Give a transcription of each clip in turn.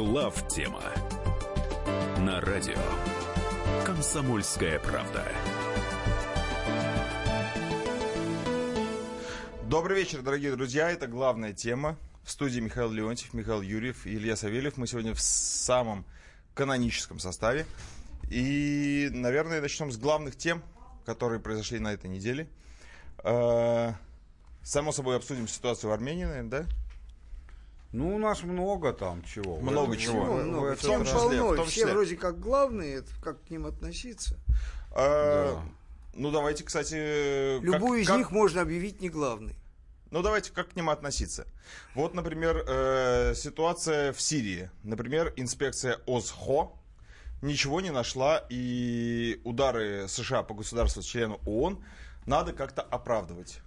Глав тема на радио Комсомольская правда. Добрый вечер, дорогие друзья. Это главная тема. В студии Михаил Леонтьев, Михаил Юрьев и Илья Савельев. Мы сегодня в самом каноническом составе. И, наверное, начнем с главных тем, которые произошли на этой неделе. Э, Само собой, обсудим ситуацию в Армении, наверное, да? Ну, у нас много там чего. Много чего. в этом Много. числе. В том Тем числе, полно, в том все числе. вроде как главные, как к ним относиться. Э, Да. Ну, давайте, кстати... как- Любую из как- них можно объявить не главной. Ну, давайте как к ним относиться. Вот, например, э, ситуация в Сирии. Например, инспекция ОСХО ничего не нашла, и удары США по государству-члену ООН надо как-то оправдывать.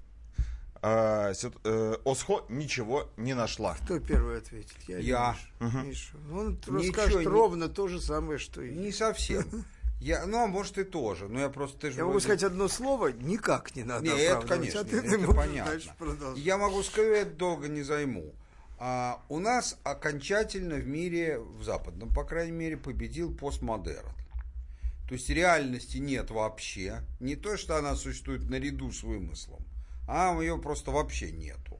Э, сит- э, ОСХО ничего не нашла. Кто первый ответит? Я. Я. Миша? Миша. Он Ничего расскажет не- ровно то же самое, что и Не совсем. Я, ну, а может и тоже. Но я просто... Ты же Я могу вроде- сказать одно слово, никак не надо Не, это, конечно, а ты, это можешь понятно. Я могу сказать, долго не займу. А, у нас окончательно в мире, в западном, по крайней мере, победил постмодерн. То есть реальности нет вообще. Не то, что она существует наряду с вымыслом, а ее просто вообще нету.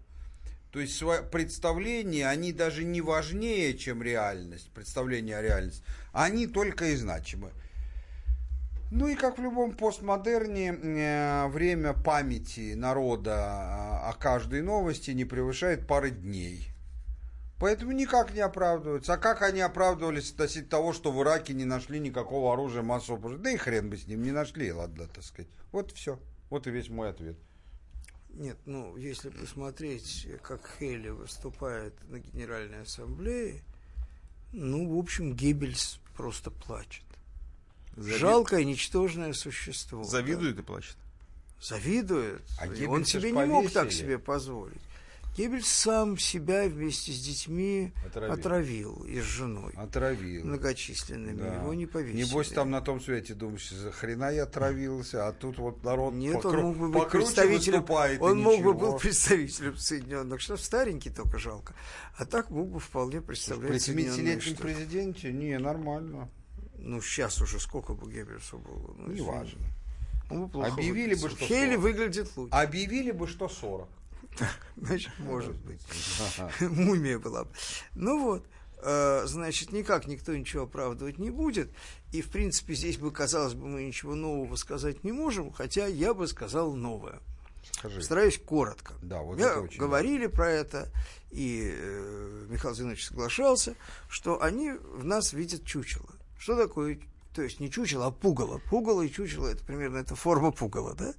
То есть представления, они даже не важнее, чем реальность, представления о реальности. Они только и значимы. Ну и как в любом постмодерне, э, время памяти народа э, о каждой новости не превышает пары дней. Поэтому никак не оправдываются. А как они оправдывались относительно того, что в Ираке не нашли никакого оружия массового? Да и хрен бы с ним не нашли, ладно, так сказать. Вот все. Вот и весь мой ответ. Нет, ну, если посмотреть, как Хейли выступает на Генеральной Ассамблее, ну, в общем, Геббельс просто плачет. Зави- Жалкое, ничтожное существо. Завидует и плачет. да. Завидует. А И Он себе не мог так себе позволить. Геббельс сам себя вместе с детьми Отравил. отравил, и с женой. Отравил. многочисленными. Да. Его не повесили. Небось там на том свете думаешь, за хрена я отравился, а тут вот народ Нет, покру- он мог бы быть представителем. Он мог бы был представителем Соединенных Штатов, старенький только жалко. А так мог бы вполне представлять Соединенные 70-летнем Штаты. президенте, не, нормально. Ну, сейчас уже сколько бы Геббельсу было. Ну, Неважно. плохо Объявили бы, что Хейли 40. выглядит лучше. Объявили бы, что 40. Значит, может быть. Мумия была бы. Ну вот. э, Значит, никак никто ничего оправдывать не будет. И, в принципе, здесь бы, казалось бы, мы ничего нового сказать не можем, хотя я бы сказал новое. Скажи. Постараюсь коротко. Да, вот Я это очень говорили про это, и э, Михаил Зинович соглашался, что они в нас видят чучело. Что такое, то есть не чучело, а пугало. Пугало и чучело, это примерно это форма пугала, да?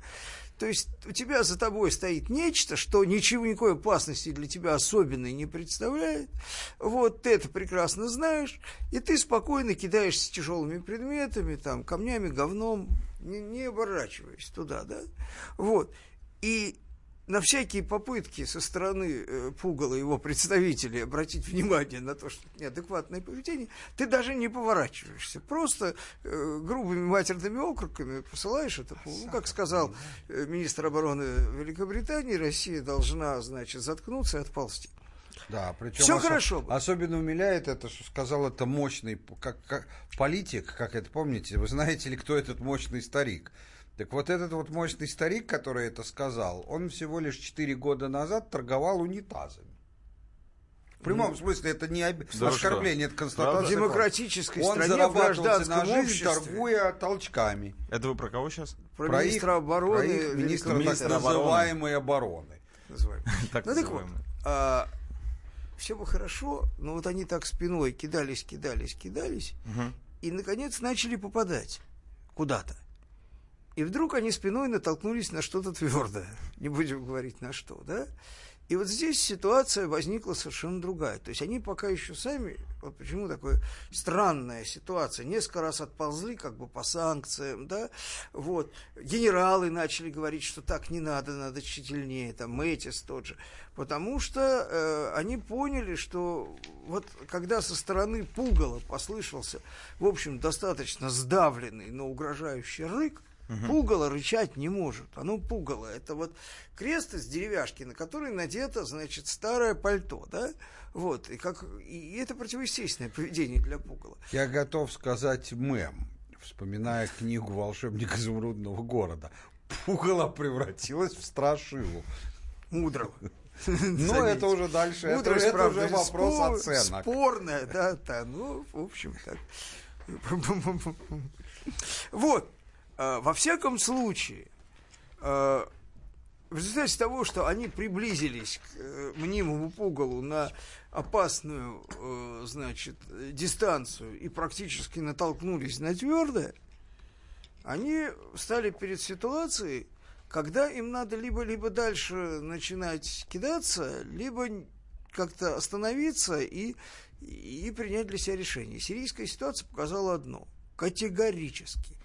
То есть у тебя за тобой стоит нечто, что ничего, никакой опасности для тебя особенной не представляет. Вот ты это прекрасно знаешь, и ты спокойно кидаешься тяжелыми предметами, там, камнями, говном, не, не оборачиваясь туда, да? Вот. И на всякие попытки со стороны э, Пугала и его представителей обратить внимание на то, что это неадекватное поведение, ты даже не поворачиваешься. Просто э, грубыми матерными окриками посылаешь это. Ну, как сказал э, министр обороны Великобритании, Россия должна, значит, заткнуться и отползти. Да, причем Всё осо- хорошо. Особенно умиляет это, что сказал это мощный как, как политик, как это помните, вы знаете ли, кто этот мощный старик? Так вот этот вот мощный старик, который это сказал, он всего лишь 4 года назад торговал унитазами. В прямом смысле это не об- Да оскорбление, это В констатация. демократической факта. Он стране, в гражданском на жизнь, обществе. торгуя толчками. Это вы про кого сейчас? Про, Про министра их- обороны про их министра так Великобритании. обороны. называемой обороны. Так ну так вот, называемый. все бы хорошо, но вот они так спиной кидались, кидались, кидались, и, наконец, начали попадать куда-то. И вдруг они спиной натолкнулись на что-то твердое. Не будем говорить на что, да? И вот здесь ситуация возникла совершенно другая. То есть они пока еще сами, вот почему такая странная ситуация, несколько раз отползли как бы по санкциям, да, вот, генералы начали говорить, что так не надо, надо тщательнее, там, Мэтис тот же, потому что э, они поняли, что вот когда со стороны Пугала послышался, в общем, достаточно сдавленный, но угрожающий рык, Пугало рычать не может. Оно пугало. Это вот крест из деревяшки, на который надето, значит, старое пальто, да? Вот. И, как, и это противоестественное поведение для пугала. Я готов сказать мем, вспоминая книгу «Волшебник изумрудного города». Пугало превратилось в страшилу. Мудрого. Но это уже дальше, это, это уже вопрос спор- оценок. Спорная, да, да. Ну, в общем, так. Вот. Э, Во всяком случае, э, в результате того, что они приблизились к э, мнимому пугалу на опасную, значит, дистанцию и практически натолкнулись на твердое, они стали перед ситуацией, когда им надо либо, либо дальше начинать кидаться, либо как-то остановиться и, и принять для себя решение. Сирийская ситуация показала одно. Категорически.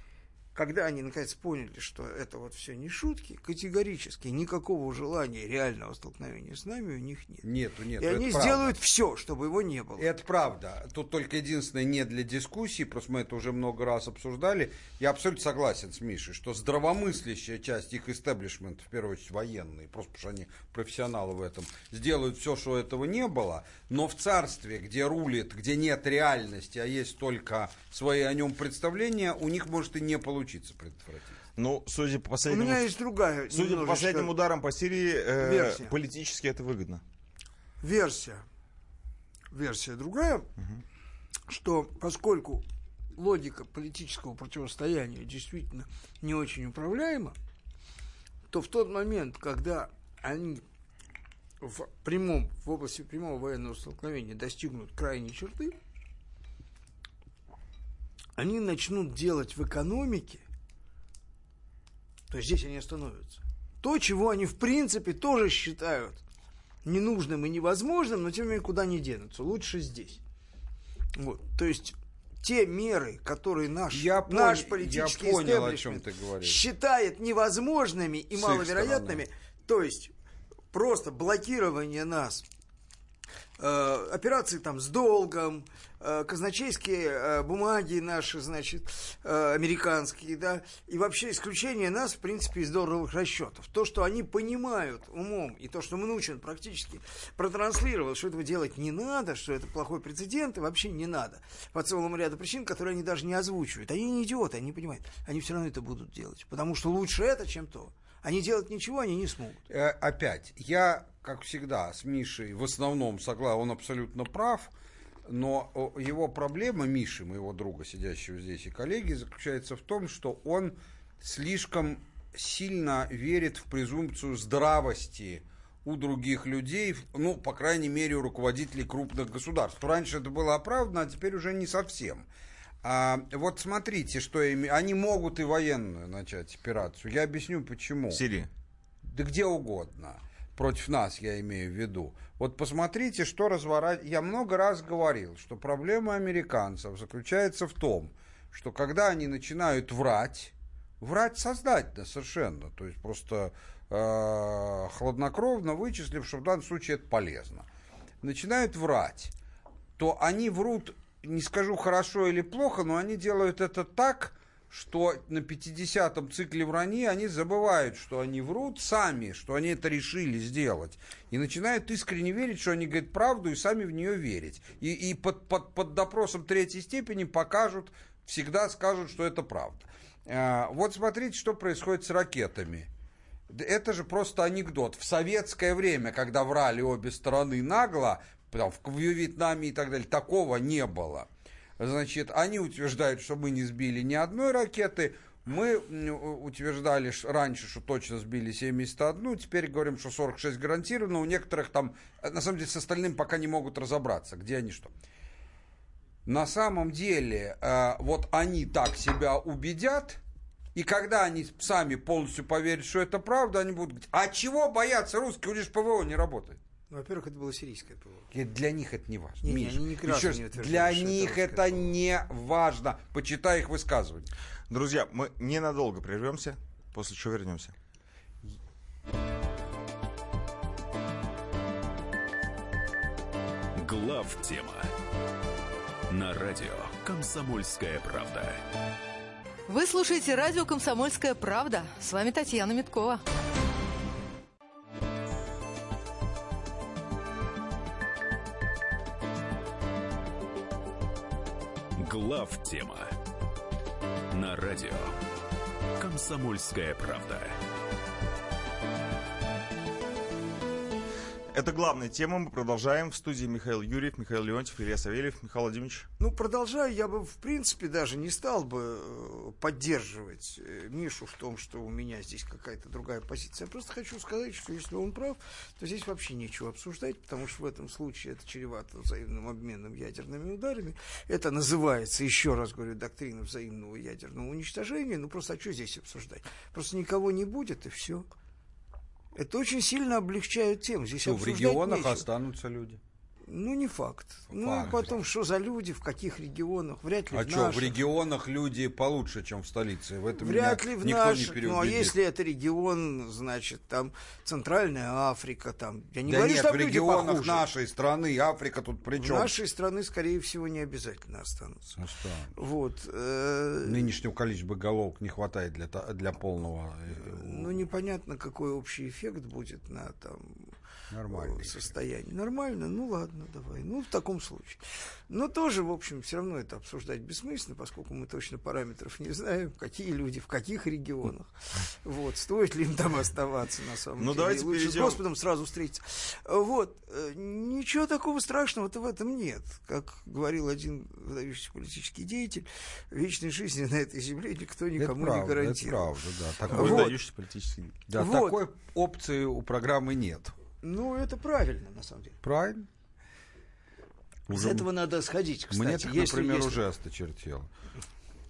Когда они наконец поняли, что это вот все не шутки, категорически никакого желания реального столкновения с нами у них нет. Нету, нету. и они правда. сделают все, чтобы его не было. Это правда. Тут только единственное не для дискуссии, просто мы это уже много раз обсуждали. Я абсолютно согласен с Мишей, что здравомыслящая часть их истеблишмента, в первую очередь военные, просто потому что они профессионалы в этом, сделают все, что этого не было, но в царстве, где рулит, где нет реальности, а есть только свои о нем представления, у них может и не получиться предотвратить. Ну, судя по У последнему... меня есть другая Судя по немножечко последним ударам по Сирии, э, версия. политически это выгодно. версия. Версия другая, что поскольку логика политического противостояния действительно не очень управляема, то в тот момент, когда они в прямом, в области прямого военного столкновения достигнут крайней черты, они начнут делать в экономике, то здесь они остановятся. То, чего они в принципе тоже считают ненужным и невозможным, но тем не менее куда не денутся. Лучше здесь. Вот. То есть те меры, которые наш, Я наш понял- политический я понял, о чем ты говоришь. считает невозможными и С маловероятными, то есть просто блокирование нас, операции там с долгом, э, казначейские э, бумаги наши, значит, э, американские, да, и вообще исключение нас, в принципе, из долларовых расчетов. То, что они понимают умом, и то, что Мнучин практически протранслировал, что этого делать не надо, что это плохой прецедент, и вообще не надо. По целому ряду причин, которые они даже не озвучивают. Они не идиоты, они понимают. Они все равно это будут делать. Потому что лучше это, чем то. Они делать ничего, они не смогут. Э, опять, я, как всегда, с Мишей в основном согласен, он абсолютно прав, но его проблема, Миши, моего друга, сидящего здесь, и коллеги, заключается в том, что он слишком сильно верит в презумпцию здравости у других людей, ну, по крайней мере, у руководителей крупных государств. Раньше это было оправдано, а теперь уже не совсем. А, вот смотрите, что ими... они могут и военную начать операцию. Я объясню, почему. В Сирии. Да где угодно. Против нас, я имею в виду. Вот посмотрите, что разворачивается. Я много раз говорил, что проблема американцев заключается в том, что когда они начинают врать, врать сознательно совершенно, то есть просто э, хладнокровно вычислив, что в данном случае это полезно, начинают врать, то они врут, не скажу хорошо или плохо, но они делают это так, что на 50-м цикле вранья они забывают, что они врут сами, что они это решили сделать. И начинают искренне верить, что они говорят правду и сами в нее верить. И, и под, под, под допросом третьей степени покажут, всегда скажут, что это правда. А, Вот смотрите, что происходит с ракетами. Это же просто анекдот. В советское время, когда врали обе стороны нагло, там, в Вьетнаме и так далее, такого не было. Значит, они утверждают, что мы не сбили ни одной ракеты. Мы утверждали раньше, что точно сбили 71, теперь говорим, что 46 гарантированно. У некоторых там, э, на самом деле, с остальным пока не могут разобраться, где они что. На самом деле, э, вот они так себя убедят, и когда они сами полностью поверят, что это правда, они будут говорить, а чего бояться русские, у них ПВО не работает. Ну, Во-первых, это было сирийское ПВО. И Для них это не важно. Не, не, Миш, они ни разу еще не раз, утверждали, для что это них это ПВО. не важно. Почитай их высказывания. Друзья, мы ненадолго прервемся, после чего вернемся. Глав тема на радио Комсомольская правда. Вы слушаете радио «Комсомольская правда». С вами Татьяна Миткова. Глав тема на радио «Комсомольская правда». Это главная тема. Мы продолжаем. В студии Михаил Юрьев, Михаил Леонтьев, Илья Савельев. Михаил Владимирович. Ну, продолжаю, я бы, в принципе, даже не стал бы э, поддерживать э, Мишу в том, что у меня здесь какая-то другая позиция. Я просто хочу сказать, что если он прав, то здесь вообще нечего обсуждать, потому что в этом случае это чревато взаимным обменом ядерными ударами. Это называется, еще раз говорю, доктрина взаимного ядерного уничтожения. Ну, просто а что здесь обсуждать? Просто никого не будет, и все. Это очень сильно облегчает тему. Здесь Что, в регионах нечего. останутся люди. Ну, не факт. Ну, Факт. потом, что за люди, в каких регионах, вряд ли А в что, в регионах люди получше, чем в столице? В этом Вряд ли в никто наших. не Ну, а если это регион, значит, там Центральная Африка, там. Я не да говорю, нет, что в регионах похуже. нашей страны, Африка тут при В чем? нашей страны, скорее всего, не обязательно останутся. Ну, что? Вот. э, Нынешнего количества головок не хватает для, для полного э, Ну, непонятно, какой общий эффект будет на там нормальный. э, состояние. Нормально? Ну ладно, давай. Ну, в таком случае. Но тоже, в общем, все равно это обсуждать бессмысленно, поскольку мы точно параметров не знаем, какие люди, в каких регионах. Вот, стоит ли им там оставаться на самом Ну, деле. давайте лучше перейдем- с Господом сразу встретиться. Вот. э, Ничего такого страшного-то в этом нет. Как говорил один выдающийся политический деятель, вечной жизни на этой земле никто Это никому правда, не гарантирует. Это правда, да. Такой Такой, Вот. выдающийся политический. да, Вот. такой опции у программы нет. Ну, это правильно, на самом деле. Правильно? Из этого надо сходить, кстати. Мне так, если- например, если- уже осточертело.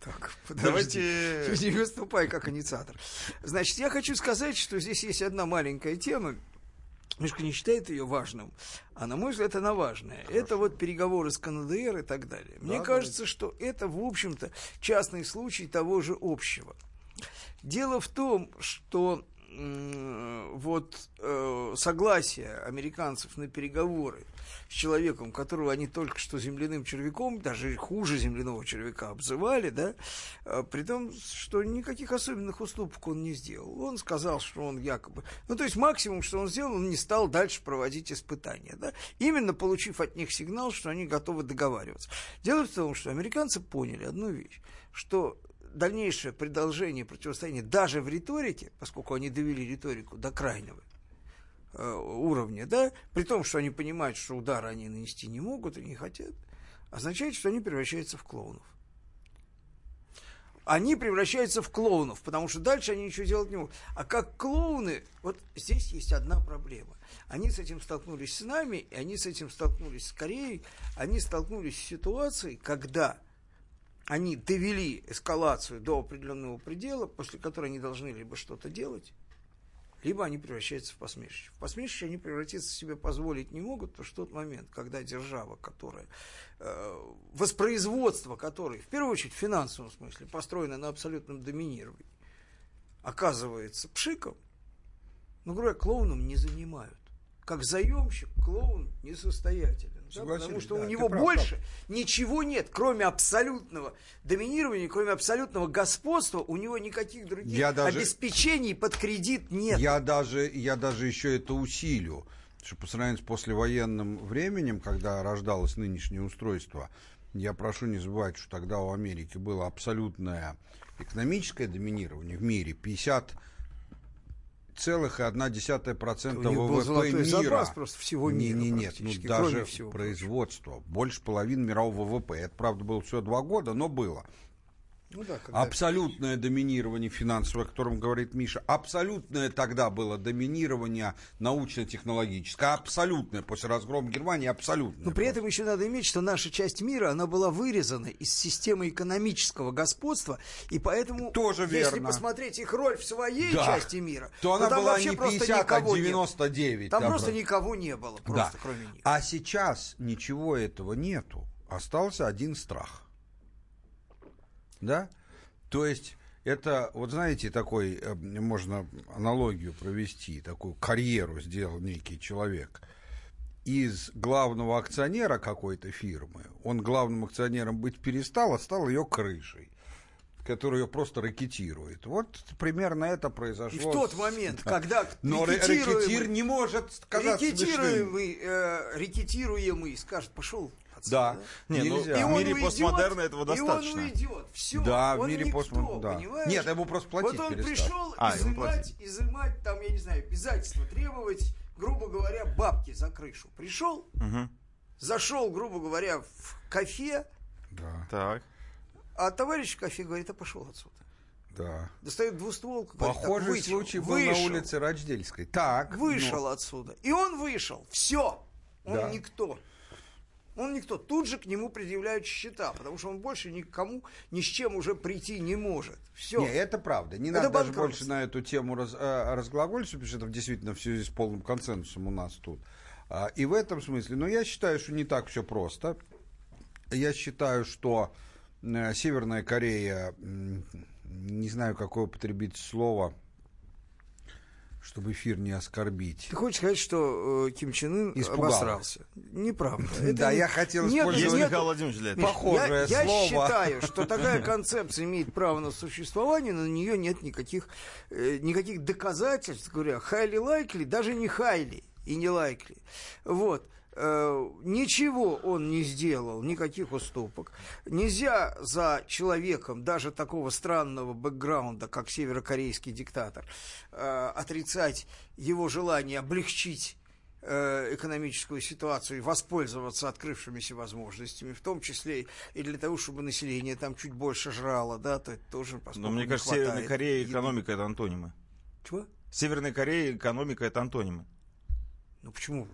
Так, Давайте- подожди. Не выступай как инициатор. Значит, я хочу сказать, что здесь есть одна маленькая тема. Мишка не считает ее важным, а на мой взгляд она важная. Это вот переговоры с КНДР и так далее. Мне Да, кажется, что это, в общем-то, частный случай того же общего. Дело в том, что вот э, согласие американцев на переговоры с человеком, которого они только что земляным червяком, даже хуже земляного червяка обзывали, да, э, при том, что никаких особенных уступок он не сделал. Он сказал, что он якобы... Ну, то есть максимум, что он сделал, он не стал дальше проводить испытания, да, именно получив от них сигнал, что они готовы договариваться. Дело в том, что американцы поняли одну вещь, что дальнейшее продолжение противостояния даже в риторике, поскольку они довели риторику до крайнего э, уровня, да, при том, что они понимают, что удара они нанести не могут и не хотят, означает, что они превращаются в клоунов. Они превращаются в клоунов, потому что дальше они ничего делать не могут. А как клоуны, вот здесь есть одна проблема. Они с этим столкнулись с нами, и они с этим столкнулись с Кореей, они столкнулись с ситуацией, когда они довели эскалацию до определенного предела, после которой они должны либо что-то делать, либо они превращаются в посмешище. В посмешище они превратиться себе позволить не могут, потому что тот момент, когда держава, которая, э, воспроизводство которой, в первую очередь в финансовом смысле, построено на абсолютном доминировании, оказывается пшиком, ну, говоря, клоуном не занимают. Как заемщик, клоун несостоятелен. Да, потому что да, у него прав, больше ничего нет, кроме абсолютного доминирования, кроме абсолютного господства, у него никаких других Я даже- обеспечений под кредит нет. Я даже, я даже еще это усилю, что по сравнению с послевоенным временем, когда рождалось нынешнее устройство, я прошу не забывать, что тогда у Америки было абсолютное экономическое доминирование в мире, 50 целых и одна десятая процента У них был ВВП золотой мира. запас просто всего не, мира не, нет, ну даже всего производство, больше половины мирового ВВП. Это, правда, было всего два года, но было. Ну да, когда- Абсолютное доминирование финансовое, о котором говорит Миша. Абсолютное тогда было доминирование научно-технологическое. Абсолютное. После разгрома Германии абсолютное. Но при этом еще надо иметь, что наша часть мира, она была вырезана из системы экономического господства, и поэтому, Тоже если верно. посмотреть их роль в своей Да. части мира, То она там была вообще не просто 50, а никого нет. 99. Там да, просто никого не было, просто Да. кроме них. А сейчас ничего этого нету. Остался один страх. Да? То есть это, вот знаете, такой, э, можно аналогию провести, такую карьеру сделал некий человек. Из главного акционера какой-то фирмы, он главным акционером быть перестал, а стал ее крышей. который ее просто рэкетирует. Вот примерно это произошло. И в тот момент, когда Но рэкетир не может казаться смешным. рекетируемый, э, рекетируемый скажет, пошел Да. Не, ну, Нельзя. И И в мире уйдет, постмодерна этого И достаточно. он уйдет. Все. Да, в он мире никто, постмодерна, да. понимаешь? Нет, ему просто платить Вот он перестали. пришел А, изымать, изымать, там, я не знаю, обязательства, требовать, грубо говоря, бабки за крышу. Пришел, Мгм. зашел, грубо говоря, в кафе, Да, Так. а товарищ в кафе говорит, а пошел отсюда. да. Достает двустволку, говорит, так, Похожий вышел, случай был вышел, на улице Рочдельской. Так. Вышел ну, отсюда. И он вышел. Все. Он Да. никто. Он никто. Тут же к нему предъявляют счета, потому что он больше никому ни с чем уже прийти не может. Все. Не, это правда. Не Это надо даже больше на эту тему раз, э, разглагольствовать, потому что это действительно в связи с полным консенсусом у нас тут. А, И в этом смысле, но я считаю, что не так все просто. Я считаю, что э, Северная Корея, не знаю, какое употребить слово, чтобы эфир не оскорбить. Ты хочешь сказать, что э, Ким Чен Ын Испугался. обосрался? Неправда. Это Да, не- я хотел использовать- Михаил Владимирович для этого. Похожее я, я слово. считаю, что такая концепция имеет право на существование, но на нее нет никаких, э, никаких доказательств, говоря, highly likely, даже не highly и не likely. Вот. Э, ничего он не сделал, никаких уступок. Нельзя за человеком даже такого странного бэкграунда, как северокорейский диктатор, э, отрицать его желание облегчить э, экономическую ситуацию и воспользоваться открывшимися возможностями, в том числе и для того, чтобы население там чуть больше жрало, да, то это тоже, Но мне не кажется, Северная Корея еды. экономика это антонимы. Чего? Северная Корея экономика это антонимы. Ну почему?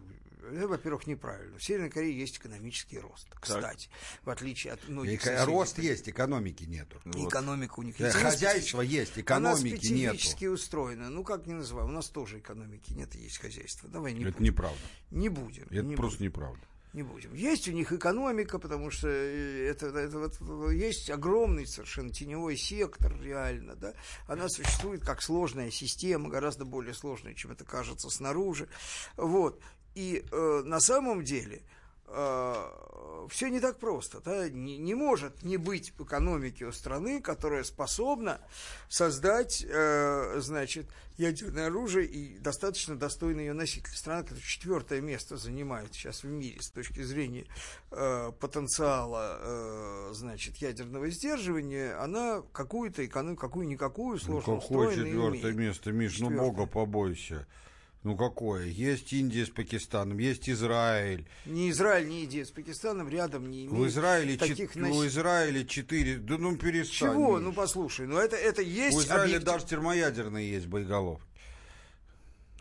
Это, во-первых, неправильно. В Северной Корее есть экономический рост, кстати, в отличие от многих ка- соседей. рост есть, экономики нету. Вот. Экономика у них есть. Она Хозяйство есть, экономики нету. специфически устроена. Ну, как не называем, у нас тоже экономики нет, есть хозяйство. Давай не Это будем. неправда. Не будем. Это не просто будем. неправда. Не будем. Есть у них экономика, потому что э, это, это вот, есть огромный совершенно теневой сектор, реально, да. Она существует как сложная система, гораздо более сложная, чем это кажется снаружи. Вот. И э, на самом деле все не так просто. Да? Не, не может не быть в экономике у страны, которая способна создать, э, значит, ядерное оружие и достаточно достойный ее носитель. Страна, которая четвертое место занимает сейчас в мире с точки зрения э, потенциала, э, значит, ядерного сдерживания, она какую-то экономику, какую-никакую сложно Ну, какое четвертое имеет. место, Миш? Ну, Четвёртое. бога побойся. Ну, какое? Есть Индия с Пакистаном, есть Израиль. Ни Израиль, ни Индия с Пакистаном рядом не имеют В Израиле, таких чет- нос- в Израиле четыре. Да ну перестань. Чего? Миш. Ну послушай, ну это, это есть У Израиля объектив- даже термоядерные есть боеголов.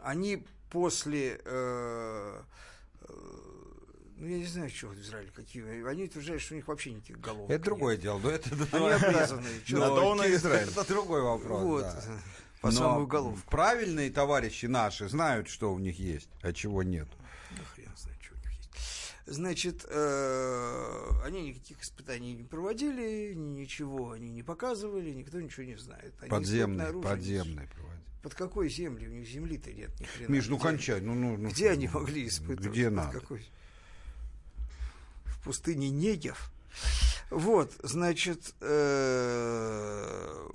Они после... э, э, ну, я не знаю, что в Израиле какие. Они утверждают, что у них вообще никаких голов. Это другое дело. Но это, Они обрезанные. чё- На Израиль. Это другой вопрос. Вот. да. По Но самую головку. Правильные товарищи наши знают, что у них есть, а чего нет. Да хрен знает, что у них есть. Значит, э, они никаких испытаний не проводили, ничего они не показывали, никто ничего не знает. Они Подземные, подземные проводят. Под какой землей? У них земли-то нет ни хрена. Миш, ну Где- кончай. Ну, ну, ну, Где что они могли испытывать? Где Под надо? какой? В пустыне Негев. Вот, значит, э,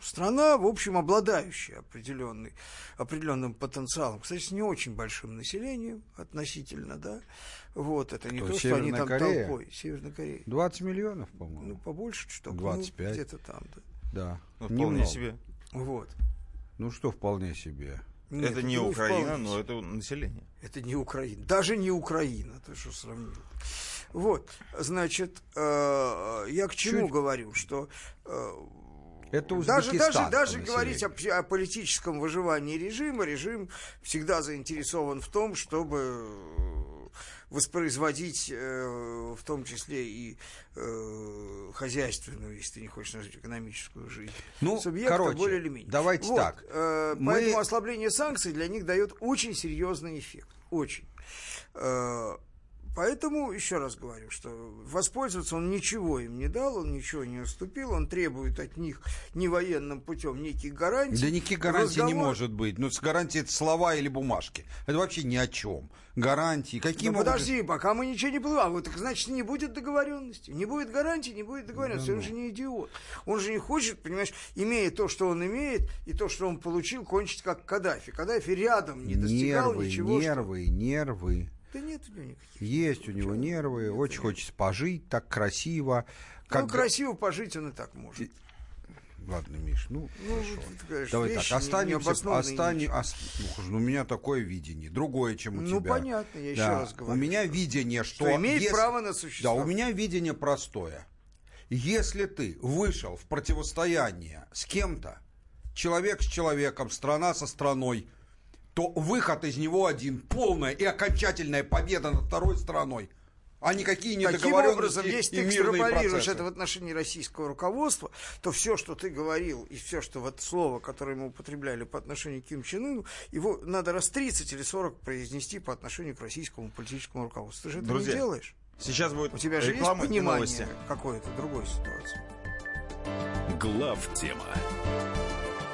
страна, в общем, обладающая определенный, определенным потенциалом. Кстати, с не очень большим населением относительно, да. Вот, это не Кто, то, что они там Корея? толпой. Северная Корея. 20 миллионов, Ну, по-моему. побольше что-то. 25. Ну, где-то там, да. да. Ну, вполне Немного. себе. Вот. Ну что вполне себе. Нет, это не вполне Украина, себе. но это население. Это не Украина. Даже не Украина, ты что сравнил. Вот, значит, э, я к чему Чуть- говорю, что э, Это даже, даже, даже говорить о, о политическом выживании режима, режим всегда заинтересован в том, чтобы э, воспроизводить э, в том числе и э, хозяйственную, если ты не хочешь назвать экономическую жизнь. Ну, субъекта короче, более или менее. давайте Вот, так. э, Мы- Поэтому ослабление санкций для них дает очень серьезный эффект. Очень. Э, Поэтому, еще раз говорю, что воспользоваться он ничего им не дал, он ничего не уступил, он требует от них не военным путем неких гарантий. Да никаких гарантий не Разговор- может быть. Ну, с гарантией это слова или бумажки. Это вообще ни о чем. Гарантии. Какие Ну, могут подожди, пока мы ничего не плывем. А вот так значит, не будет договоренности. Не будет гарантии, не будет договоренности. ну. он же не идиот. Он же не хочет, понимаешь, имея то, что он имеет, и то, что он получил, кончить как Каддафи. Каддафи рядом не достигал Нервы, ничего. что- нервы, нервы. Да нет у него никаких. Есть у него нервы, очень хочется пожить, так красиво. Ну, красиво пожить он и так может. Ладно, Миш, ну, Ну, хорошо. ты говоришь, Давай так, останемся, необоснованные остань- ничего. ос- ну, ну, у меня такое видение, другое, чем у Ну, тебя. понятно, я еще Да, раз говорю, У меня что- видение, что... что имеет если- право на Да, существование. у меня видение простое. Если ты вышел в противостояние с кем-то, человек с человеком, страна со страной, то выход из него один, полная и окончательная победа над второй страной, а никакие Таким недоговоренности образом, если и ты мирные экстраполируешь процессы. это в отношении российского руководства, то все, что ты говорил, и все, что вот слово, которое мы употребляли по отношению к Ким Чен Ыну, его надо раз 30 или 40 произнести по отношению к российскому политическому руководству. Ты же это Друзья, не делаешь. Сейчас будет У тебя же есть понимание какой-то другой ситуации. Глав тема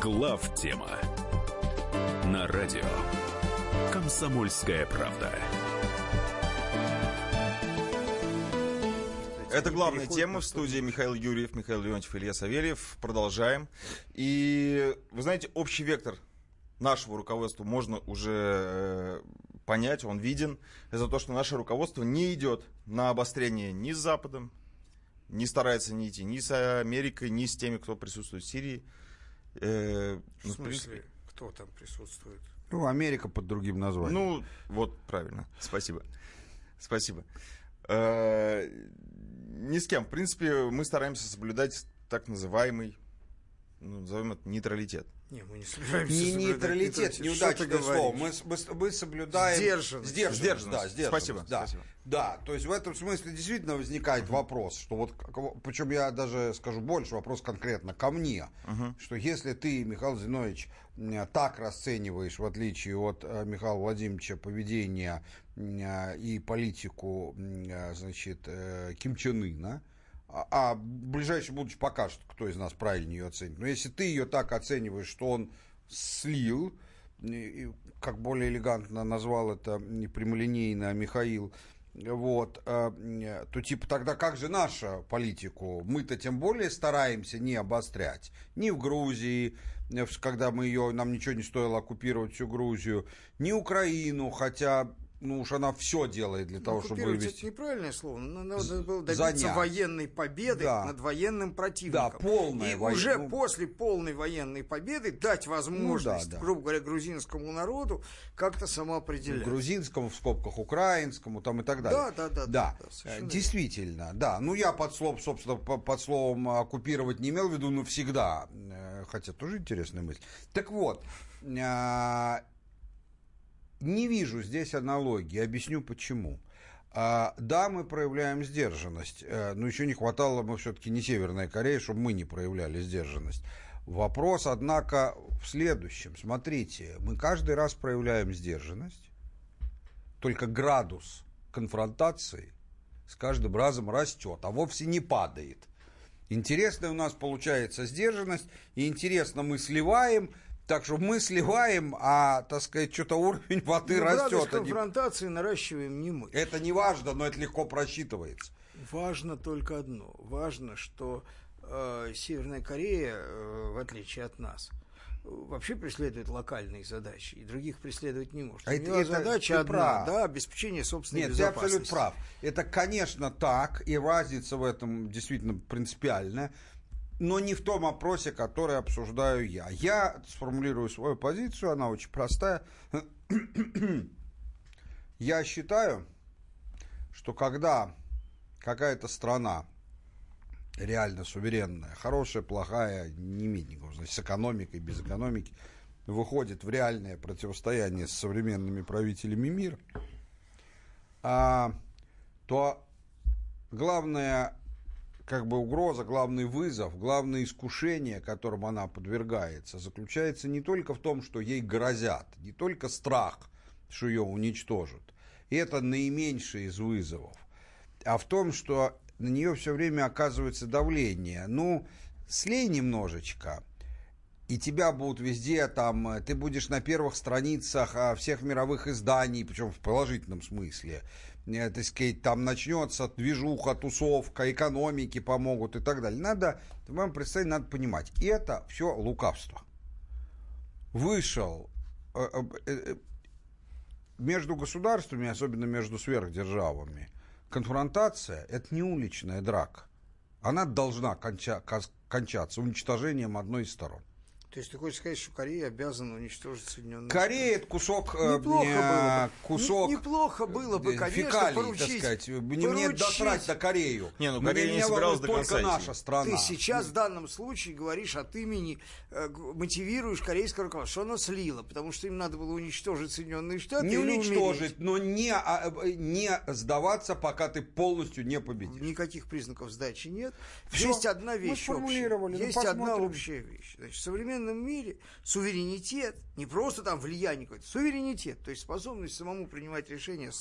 Глав тема на радио Комсомольская правда. Это главная тема в студии Михаил Юрьев, Михаил Леонтьев, Илья Савельев. Продолжаем. И вы знаете, общий вектор нашего руководства можно уже э, понять, он виден. Это то, что наше руководство не идет на обострение ни с Западом, не старается не идти ни с Америкой, ни с теми, кто присутствует в Сирии. Э, ну, В принципе, смысле, кто там присутствует? Ну, Америка под другим названием. Ну, вот, правильно. Спасибо. Спасибо. Э, Ни с кем. В принципе, мы стараемся соблюдать так называемый, ну, назовем это, нейтралитет. Не, мы не собираемся Не нейтралитет, Что ты неудачное слово. Мы, мы, мы соблюдаем... Сдержанность. Сдержанность, Сдержанность. да, сдержанность, Спасибо, Да. спасибо. да, то есть в этом смысле действительно возникает вопрос, что вот, причем я даже скажу больше, вопрос конкретно ко мне, что если ты, Михаил Зинович, так расцениваешь, в отличие от э, Михаила Владимировича, поведение м, и политику, э, значит, э, Ким Чен Ына, а, а ближайшее будущее покажет, кто из нас правильнее ее оценит. Но если ты ее так оцениваешь, что он слил, как более элегантно назвал это не прямолинейно Михаил, вот, э, то типа тогда как же наша политику? Мы-то тем более стараемся не обострять. Ни в Грузии, э, когда мы ее, нам ничего не стоило оккупировать всю Грузию, ни Украину, хотя ну уж она все делает для того, чтобы вывести. это неправильное слово. но Надо было добиться занять. военной победы Да. над военным противником. Да, полная И вой- уже ну- после полной военной победы дать возможность, Ну да, да. грубо говоря, грузинскому народу как-то самоопределяться. грузинскому, в скобках украинскому, там и так далее. Да, да, да, Да, да, да, э, действительно, да. Ну, я под словом, собственно, по- под словом оккупировать не имел в виду навсегда. Э, Хотя тоже интересная мысль. Так вот, э, не вижу здесь аналогии, объясню почему. А, Да, мы проявляем сдержанность, э, но еще не хватало, мы все-таки не Северная Корея, чтобы мы не проявляли сдержанность. Вопрос, однако, в следующем. Смотрите, мы каждый раз проявляем сдержанность, только градус конфронтации с каждым разом растет, а вовсе не падает. Интересная у нас получается сдержанность, и интересно мы сливаем, так что мы сливаем, а, так сказать, что-то уровень воды Ну, растет. а не- конфронтации наращиваем не мы. Это не важно, но это легко просчитывается. Важно только одно. Важно, что э, Северная Корея, э, в отличие от нас, вообще преследует локальные задачи, и других преследовать не может. А это- это задача ты одна, прав. да, обеспечение собственной Нет, ты безопасности. абсолютно прав. Это, конечно, так, и разница в этом действительно принципиальная, но не в том опросе, который обсуждаю я. Я сформулирую свою позицию, она очень простая. Я считаю, что когда какая-то страна реально суверенная, хорошая, плохая, не имеет никакого значения, с экономикой, без экономики, выходит в реальное противостояние с современными правителями мира, а, то главная как бы угроза, главный вызов, главное искушение, которым она подвергается, заключается не только в том, что ей грозят, не только страх, что ее уничтожат. И это наименьший из вызовов. А в том, что на нее все время оказывается давление. Ну, слей немножечко, и тебя будут везде там, ты будешь на первых страницах а, всех мировых изданий, причем в положительном смысле. Э, Так сказать, там начнется движуха, тусовка, экономики помогут и так далее. Надо, вам представить, надо понимать, это все лукавство. Вышел э, э, между государствами, особенно между сверхдержавами, конфронтация – это не уличная драка. Она должна конча- кончаться уничтожением одной из сторон. То есть ты хочешь сказать, что Корея обязана уничтожить Соединенные Корея это кусок, э, Неплохо э, было бы. кусок Не- неплохо было бы, э, конечно, фекалий, поручить. так сказать. Мне, мне поручить. досрать на Корею. Не, ну Корея не собиралась до конца наша страна. Ты сейчас в данном случае говоришь от имени, э, мотивируешь корейское руководство, что оно слило, потому что им надо было уничтожить Соединенные Штаты. не уничтожить, умереть. но не, а, не сдаваться, пока ты полностью не победишь. Никаких признаков сдачи нет. Всё. Есть одна Мы вещь сформулировали, общая. ну, Есть одна посмотрим. общая вещь. Значит, в современном мире суверенитет, не просто там влияние какое-то, суверенитет, то есть способность самому принимать решения,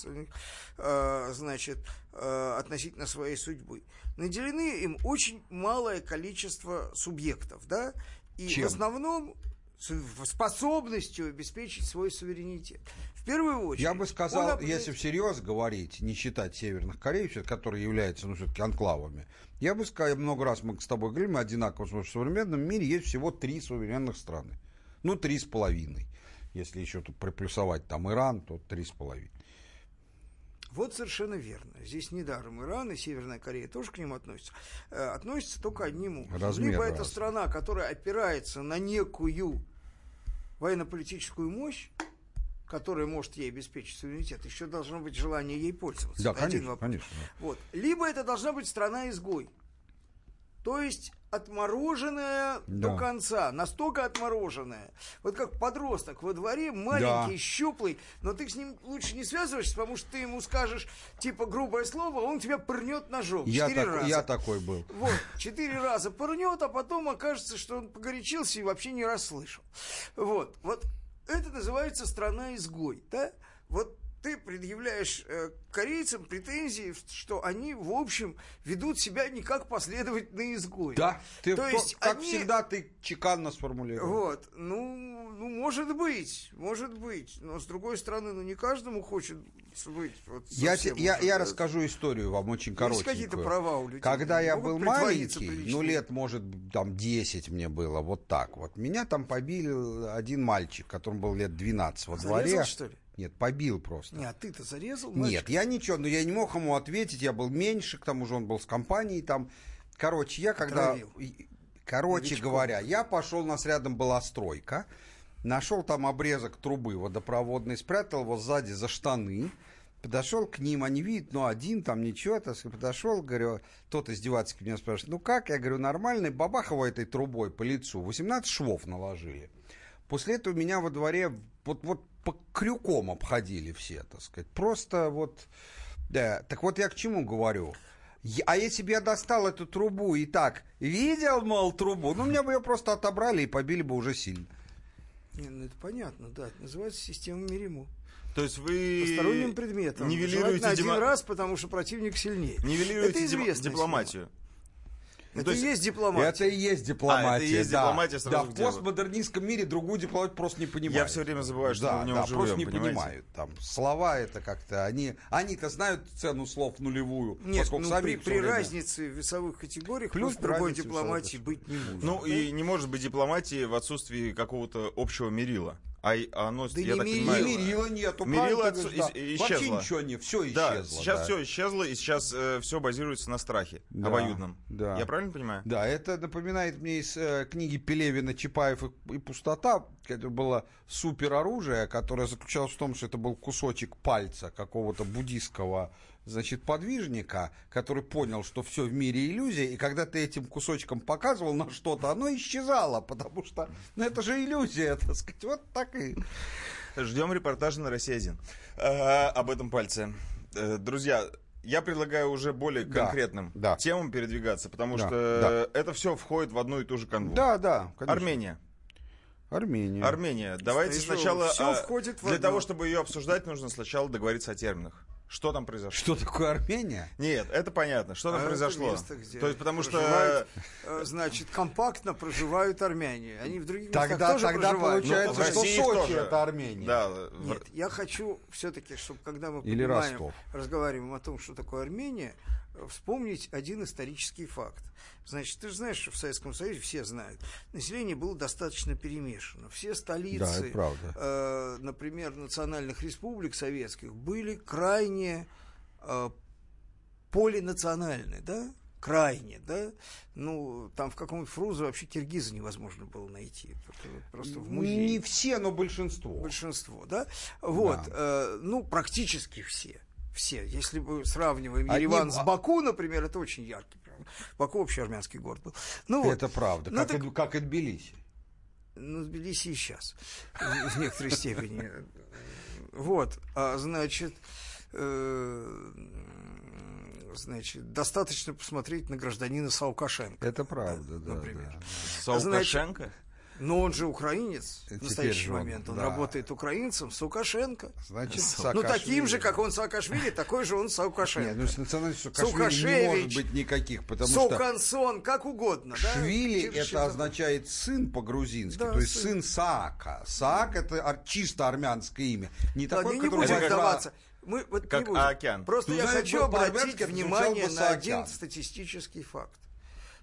э, значит, э, относительно своей судьбы, наделены им очень малое количество субъектов, да, и Чем? в основном способностью обеспечить свой суверенитет. В первую очередь. Я бы сказал, определяет- если всерьез говорить, не считать Северных Корей, всё- которые являются, ну, все-таки анклавами, я бы сказал, много раз мы с тобой говорили, мы одинаково, что в современном мире есть всего три суверенных страны. Ну, три с половиной. Если еще тут приплюсовать там Иран, то три с половиной. Вот совершенно верно. Здесь недаром Иран и Северная Корея тоже к ним относятся. Э, относятся только одним образом. Размер Либо это разный. страна, которая опирается на некую военно-политическую мощь, которая может ей обеспечить суверенитет, еще должно быть желание ей пользоваться. Да, один конечно, вопрос. конечно. Вот. Либо это должна быть страна-изгой. То есть отмороженная Да. до конца, настолько отмороженная. Вот как подросток во дворе, маленький, Да. щуплый, но ты с ним лучше не связываешься, потому что ты ему скажешь, типа, грубое слово, он тебя пырнет ножом. Я, Четыре так- раза. я такой был. Вот, четыре раза пырнет, а потом окажется, что он погорячился и вообще не расслышал. Вот, вот это называется страна-изгой, да? Вот ты предъявляешь э, корейцам претензии, что они, в общем, ведут себя не как последовательные изгои. Да, ты, То то- есть как они- всегда, ты чеканно сформулировал. Вот, ну, ну, может быть, может быть, но с другой стороны, ну не каждому хочет быть. Вот, Я, те- я, я расскажу историю вам очень Есть коротенькую. какие-то права у людей. Когда я был маленький, приличными. ну лет, может, там 10 мне было, вот так вот. Меня там побили один мальчик, которому был лет 12 во Зарезал, дворе. что ли? Нет, побил просто. Не, а ты-то зарезал? Нет, мальчика? я ничего, но я не мог ему ответить, я был меньше, к тому же он был с компанией там. Короче, я когда... Травил. Короче Новичком. говоря, я пошел, у нас рядом была стройка, нашел там обрезок трубы водопроводной, спрятал его сзади за штаны, подошел к ним, они видят, ну, один там, ничего, так сказать, подошел, говорю, тот издевательски меня спрашивает, ну, как? Я говорю, нормальный, бабах его этой трубой по лицу, 18 швов наложили. После этого меня во дворе вот, вот по крюком обходили все, так сказать. Просто вот... Да, так вот я к чему говорю. А если бы я достал эту трубу и так, видел, мол, трубу, ну, меня бы ее просто отобрали и побили бы уже сильно. Не, ну это понятно, да. Это называется система Мериму. То есть вы Посторонним предметом. нивелируете, Желательно один дима- раз, потому что противник сильнее. нивелируете это известная дипломатию. схема. Ну, Это то и есть есть дипломатия. Это и есть дипломатия. А, это и есть да. дипломатия сразу Да, в постмодернистском мире другую дипломатию просто не понимают. Я все время забываю, что да, мы в нем да, живем, просто не понимаете? понимают. Там слова это как-то они, они-то знают цену слов нулевую, Нет, поскольку ну, сами при, при время- разнице в весовых категориях Плюс другой дипломатии быть не может. Ну да? и не может быть дипломатии в отсутствии какого-то общего мерила. А, оно, Да я не так мерила. понимаю, мерила нету, Мерила говоришь, да. и- Вообще исчезло. ничего не, все исчезло. Да, сейчас да. все исчезло, и сейчас все базируется на страхе Да, обоюдном. да. Я правильно понимаю? Да, это напоминает мне из э, книги Пелевина «Чапаев и, и пустота». Это было супероружие, которое заключалось в том, что это был кусочек пальца какого-то буддийского значит, подвижника, который понял, что все в мире иллюзия, и когда ты этим кусочком показывал на что-то, оно исчезало, потому что ну, это же иллюзия, так сказать, вот так и... Ждем репортажа на Россия-1 э, об этом пальце. Э, друзья, я предлагаю уже более Да, конкретным да. темам передвигаться, потому Да, что это все входит в одну и ту же канву. Да, да, конечно. Армения. Армения. Армения. Давайте Что, сначала... всё а, входит в Для одно. того, чтобы ее обсуждать, нужно сначала договориться о терминах. Что там произошло? Что такое Армения? Нет, это понятно. Что там А это произошло? место, где То есть, потому что... э, значит, компактно проживают армяне. Они в других местах Тогда, тоже тогда проживают. получается, Ну, в что Сочи тоже. это Армения. Да, Нет, я хочу все-таки, чтобы когда мы Или понимаем, Ростов. разговариваем о том, что такое Армения, вспомнить один исторический факт. Значит, ты же знаешь, что в Советском Союзе все знают, население было достаточно перемешано. Все Да, столицы, правда. э, например, национальных республик советских были крайне э, полинациональны, да? Крайне, да? Ну, там в каком-нибудь Фрунзе вообще киргиза невозможно было найти. Просто в музее Не все, но большинство. большинство, да? Вот, э, ну, практически все. Все. Если мы сравниваем Одним- Ереван с Баку, например, это очень яркий. пример. Баку вообще армянский город был. Ну, вот. Это правда, Ну, как, так- и, как и Тбилиси. Ну, Тбилиси и сейчас. В некоторой степени. Вот. А, значит, э, значит, достаточно посмотреть на гражданина Саукашенко. Это правда, да. например. да. Саукашенко? Но он же украинец в настоящий же он, момент. Он да. работает украинцем с Лукашенко. Значит, Ну, таким же, Саакашвили- как он Саакашвили, такой же он Саукашенко. Нет, ну с национальностью Саакашвили не может быть никаких, потому что Саукансон, как угодно. да? Швили Чем- это означает сын по-грузински, Да, то есть сын. сын Саака. Саак это чисто армянское имя. Не Ладно, такое, не будем вдаваться. Мы вот как не будем. Аокеан. Просто Ну, я знаете, хочу обратить внимание на один статистический факт.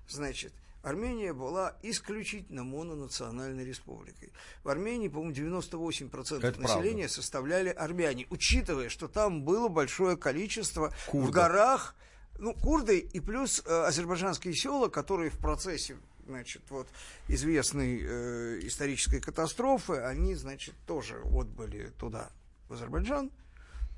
Значит, Армения была исключительно мононациональной республикой. В Армении, по-моему, 98% Это населения составляли армяне, учитывая, что там было большое количество в Курдов. горах, ну, курды и плюс э, азербайджанские села, которые в процессе значит, вот известной э, исторической катастрофы, они, значит, тоже отбыли туда, в Азербайджан.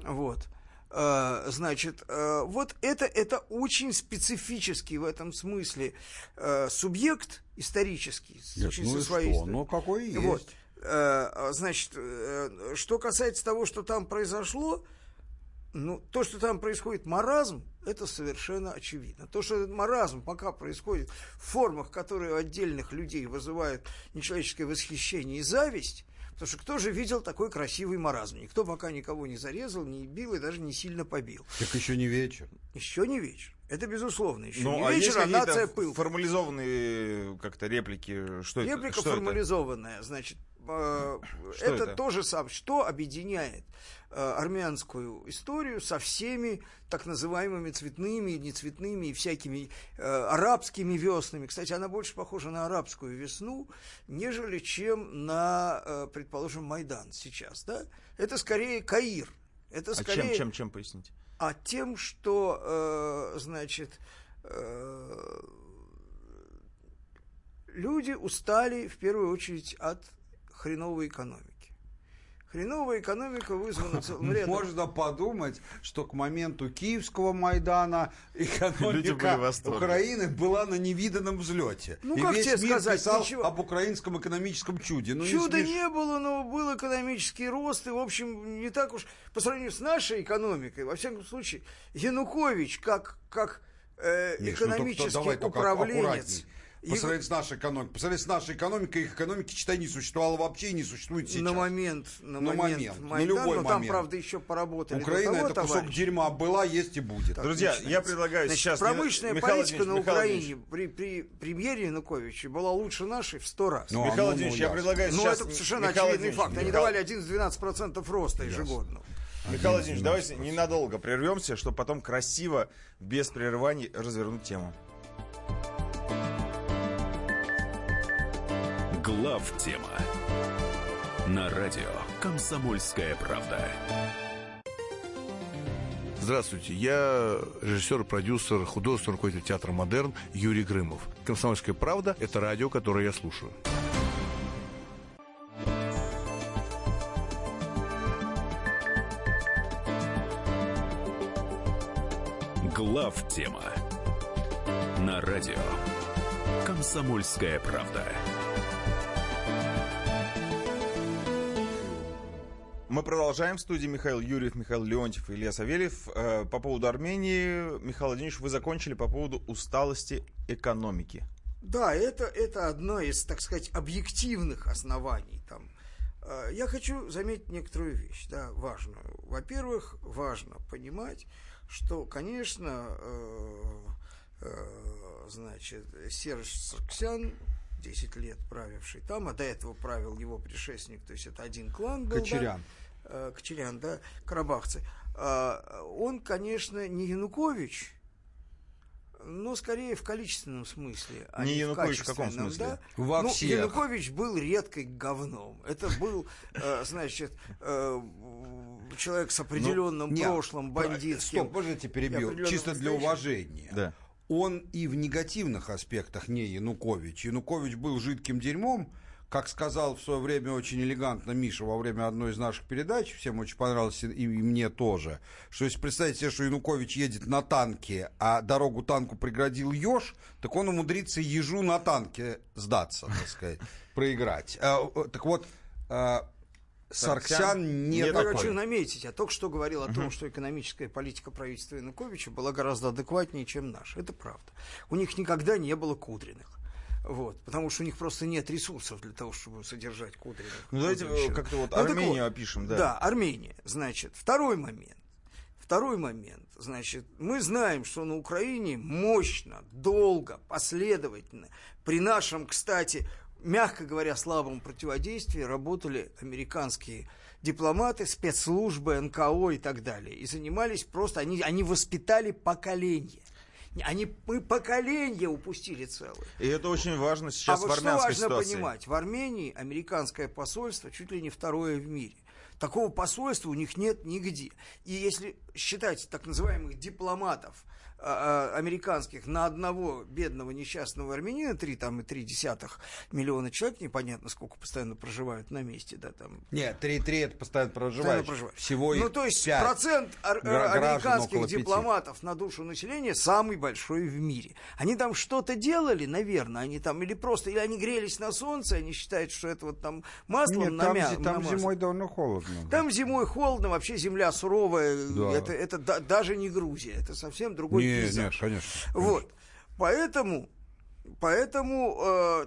Вот. Э, Значит, э, вот это, это очень специфический в этом смысле э, субъект исторический, Нет, ну со и своей что? Ну, какой есть. Вот. Значит, что касается того, что там произошло, ну, то, что там происходит маразм, это совершенно очевидно. То, что этот маразм пока происходит в формах, которые у отдельных людей вызывают нечеловеческое восхищение и зависть, потому что кто же видел такой красивый маразм? Никто пока никого не зарезал, не бил и даже не сильно побил. Так еще не вечер. Еще не вечер. Это безусловно. Еще Ну, не а вечер, а нация пыл. формализованные как-то реплики? Что это? Реплика Что это? формализованная, значит, э, это, это? то же самое, что объединяет э, армянскую историю со всеми так называемыми цветными, нецветными и всякими э, арабскими веснами. Кстати, она больше похожа на арабскую весну, нежели чем на, э, предположим, Майдан сейчас. Да? Это скорее Каир. Это А скорее... чем, чем, чем поясните? А тем, что, э, значит, э, люди устали в первую очередь от хреновой экономики. Хреновая экономика вызвана целым рядом... Можно подумать, что к моменту Киевского Майдана экономика. Украины была на невиданном взлете. Ну, И как весь тебе мир сказать, писал ничего. об украинском экономическом чуде. Ну, не Чуда смеш- не было, но был экономический рост, и, в общем, не так уж по сравнению с нашей экономикой, во всяком случае, Янукович как, как э, Миш, ну, только экономический давай только управленец... По сравнению с нашей экономикой. По сравнению с нашей экономикой, их экономики, читай, не существовало вообще и не существует сейчас. На момент, на, На момент, момент, на Майдан, любой но там, момент. правда, еще поработали. Украина того, это кусок товарищи. дерьма была, есть и будет. Друзья, я предлагаю Значит, сейчас... промышленная Михаил политика на Владимирович, Михаил Украине Владимирович, при, при премьере Януковича была лучше нашей в сто раз. Ну, Михаил ну, ну, Владимирович, я ясно. предлагаю Ну, сейчас... это совершенно Михаил очевидный факт. Они Михаил- давали 11-12% роста ежегодно. Михаил Владимирович, давайте ненадолго прервемся, чтобы потом красиво, без прерываний, развернуть тему. Глав тема на радио Комсомольская правда. Здравствуйте, я режиссер, продюсер, художественный руководитель театра «Модерн» Юрий Грымов. «Комсомольская правда» — это радио, которое я слушаю. Глав тема на радио Комсомольская правда. Мы продолжаем. В студии Михаил Юрьев, Михаил Леонтьев и Илья Савельев. Э, По поводу Армении, Михаил Владимирович, вы закончили по поводу усталости экономики. Да, это, это одно из, так сказать, объективных оснований. Там. Э, Я хочу заметить некоторую вещь, да, важную. Во-первых, важно понимать, что, конечно, э, значит, Серж Сарксян, 10 лет правивший там, а до этого правил его предшественник, то есть это один клан был. да, Кочерян. э, Кочерян, да, карабахцы. А, Он, конечно, не Янукович, но скорее в количественном смысле, а Не не, Янукович в в каком смысле? да. Во ну, всех. Янукович был редкой говном. Это был, э, значит, э, человек с определенным Ну, прошлым, про- бандитским. Стоп, тебя перебью? Чисто для уважения. Да. Он и в негативных аспектах не Янукович. Янукович был жидким дерьмом, как сказал в свое время очень элегантно Миша во время одной из наших передач, всем очень понравилось, и, и мне тоже, что если представить себе, что Янукович едет на танке, а дорогу танку преградил еж, так он умудрится ежу на танке сдаться, так сказать, проиграть. А, так вот, а, Сарксян не не Я такой. хочу наметить, я только что говорил о том, что экономическая политика правительства Януковича была гораздо адекватнее, чем наша. Это правда. У них никогда не было кудриных. Вот, потому что у них просто нет ресурсов для того, чтобы содержать кудриных. Ну, давайте как-то вот Ну, Армению вот, опишем, да. Да, Армения. Значит, второй момент. Второй момент. Значит, мы знаем, что на Украине мощно, долго, последовательно, при нашем, кстати, мягко говоря, слабом противодействии работали американские дипломаты, спецслужбы, НКО и так далее. И занимались просто, они, они воспитали поколение. Они мы поколение упустили целое. И это очень важно сейчас а в вот что армянской важно ситуации. понимать, в Армении американское посольство чуть ли не второе в мире. Такого посольства у них нет нигде. И если считать так называемых дипломатов американских на одного бедного несчастного армянина, три там и три десятых миллиона человек, непонятно сколько постоянно проживают на месте, да, там Нет, 3-3 это постоянно проживающих. проживают. Всего ну, то есть процент граждан американских дипломатов на душу населения самый большой в мире. Они там что-то делали, наверное, они там или просто, или они грелись на солнце, они считают, что это вот там маслом Нет, там, намя- зи- там намазано. зимой довольно холодно. Там зимой холодно, вообще земля суровая, Да. это, это да- даже не Грузия, это совсем другой Не, пейзаж. нет, конечно. Вот. Поэтому, поэтому э,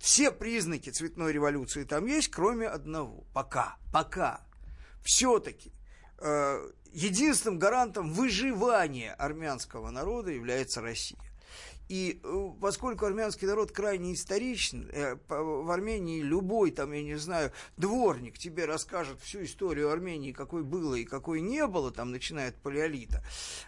все признаки цветной революции там есть, кроме одного. Пока, пока. Все-таки э, единственным гарантом выживания армянского народа является Россия. И э, поскольку армянский народ крайне историчен, э, в Армении любой, там, я не знаю, дворник тебе расскажет всю историю Армении, какой было и какой не было, там, начиная от палеолита,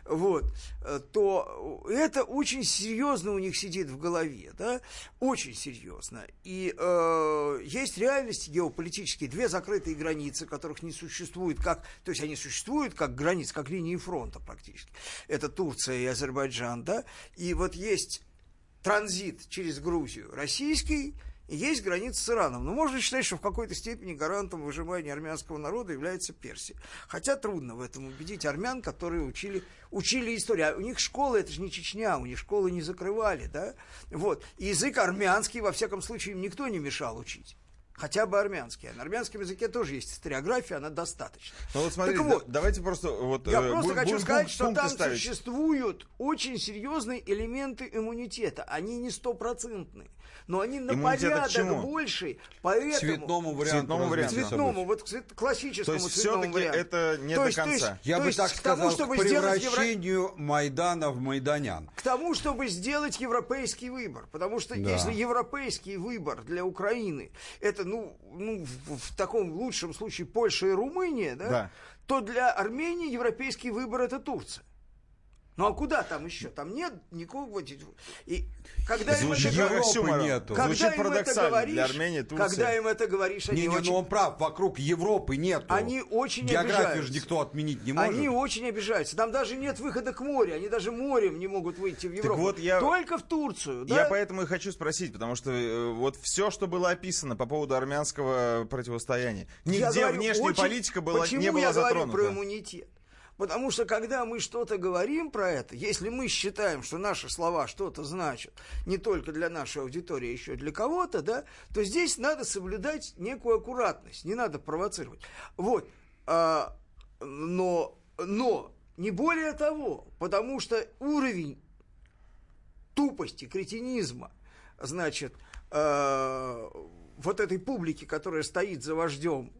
вот, э, то это очень серьезно у них сидит в голове, да, очень серьезно. И э, есть реальности геополитические, две закрытые границы, которых не существует, как, то есть они существуют как границы, как линии фронта практически. Это Турция и Азербайджан, да, и вот есть транзит через Грузию российский, и есть граница с Ираном. Но можно считать, что в какой-то степени гарантом выживания армянского народа является Персия. Хотя трудно в этом убедить армян, которые учили, учили историю. А у них школы, это же не Чечня, у них школы не закрывали, да? Вот. Язык армянский, во всяком случае, им никто не мешал учить. Хотя бы армянский. А на армянском языке тоже есть историография, она достаточно. Ну вот смотрите, Так вот, да- давайте просто вот я э, просто хочу сказать, что там ставить. существуют очень серьезные элементы иммунитета. Они не стопроцентные, но они на Иммунитета к порядок чему? больше. Поэтому... Цветному варианту. Цветному варианту. Цветному, вот к цвет- классическому То есть цветному варианту. это не То до есть- то есть- конца. Я то бы есть так к тому, сказал, чтобы к сделать евро- превращению Майдана в Майданян. к тому, чтобы сделать европейский выбор. Потому что Да. если европейский выбор для Украины это, ну, ну в, в таком лучшем случае Польша и Румыния, да, Да. то для Армении европейский выбор это Турция. Ну а куда там еще? Там нет никакого... И когда им Звучит это как говоришь- оксюморон. нету. когда Звучит им это говоришь, для Армении, Турция. когда им это говоришь, они Не, не, очень... ну он прав, вокруг Европы нету. Они очень Географию обижаются. же никто отменить не может. Они очень обижаются. Там даже нет выхода к морю. Они даже морем не могут выйти в Европу. вот я- Только в Турцию. Да? Я поэтому и хочу спросить, потому что э, вот все, что было описано по поводу армянского противостояния, Я нигде говорю, внешняя очень- политика была, Почему не была я говорю затронута. про иммунитет? Потому что когда мы что-то говорим про это, если мы считаем, что наши слова что-то значат, не только для нашей аудитории, а еще для кого-то, да, то здесь надо соблюдать некую аккуратность, не надо провоцировать. Вот. А, но, но не более того, потому что уровень тупости, кретинизма, значит, э, вот этой публики, которая стоит за вождем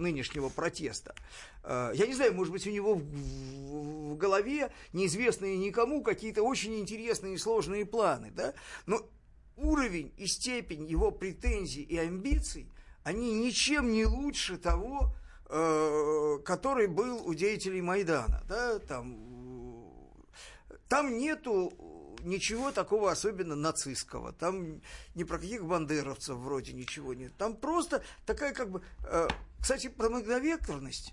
нынешнего протеста. Э, я не знаю, может быть, у него в, голове неизвестные никому какие-то очень интересные и сложные планы, да? Но уровень и степень его претензий и амбиций, они ничем не лучше того, э, который был у деятелей Майдана, да? Там, там нету ничего такого особенно нацистского. Там ни про каких бандеровцев вроде ничего нет. Там просто такая как бы... Э, кстати, про многовекторность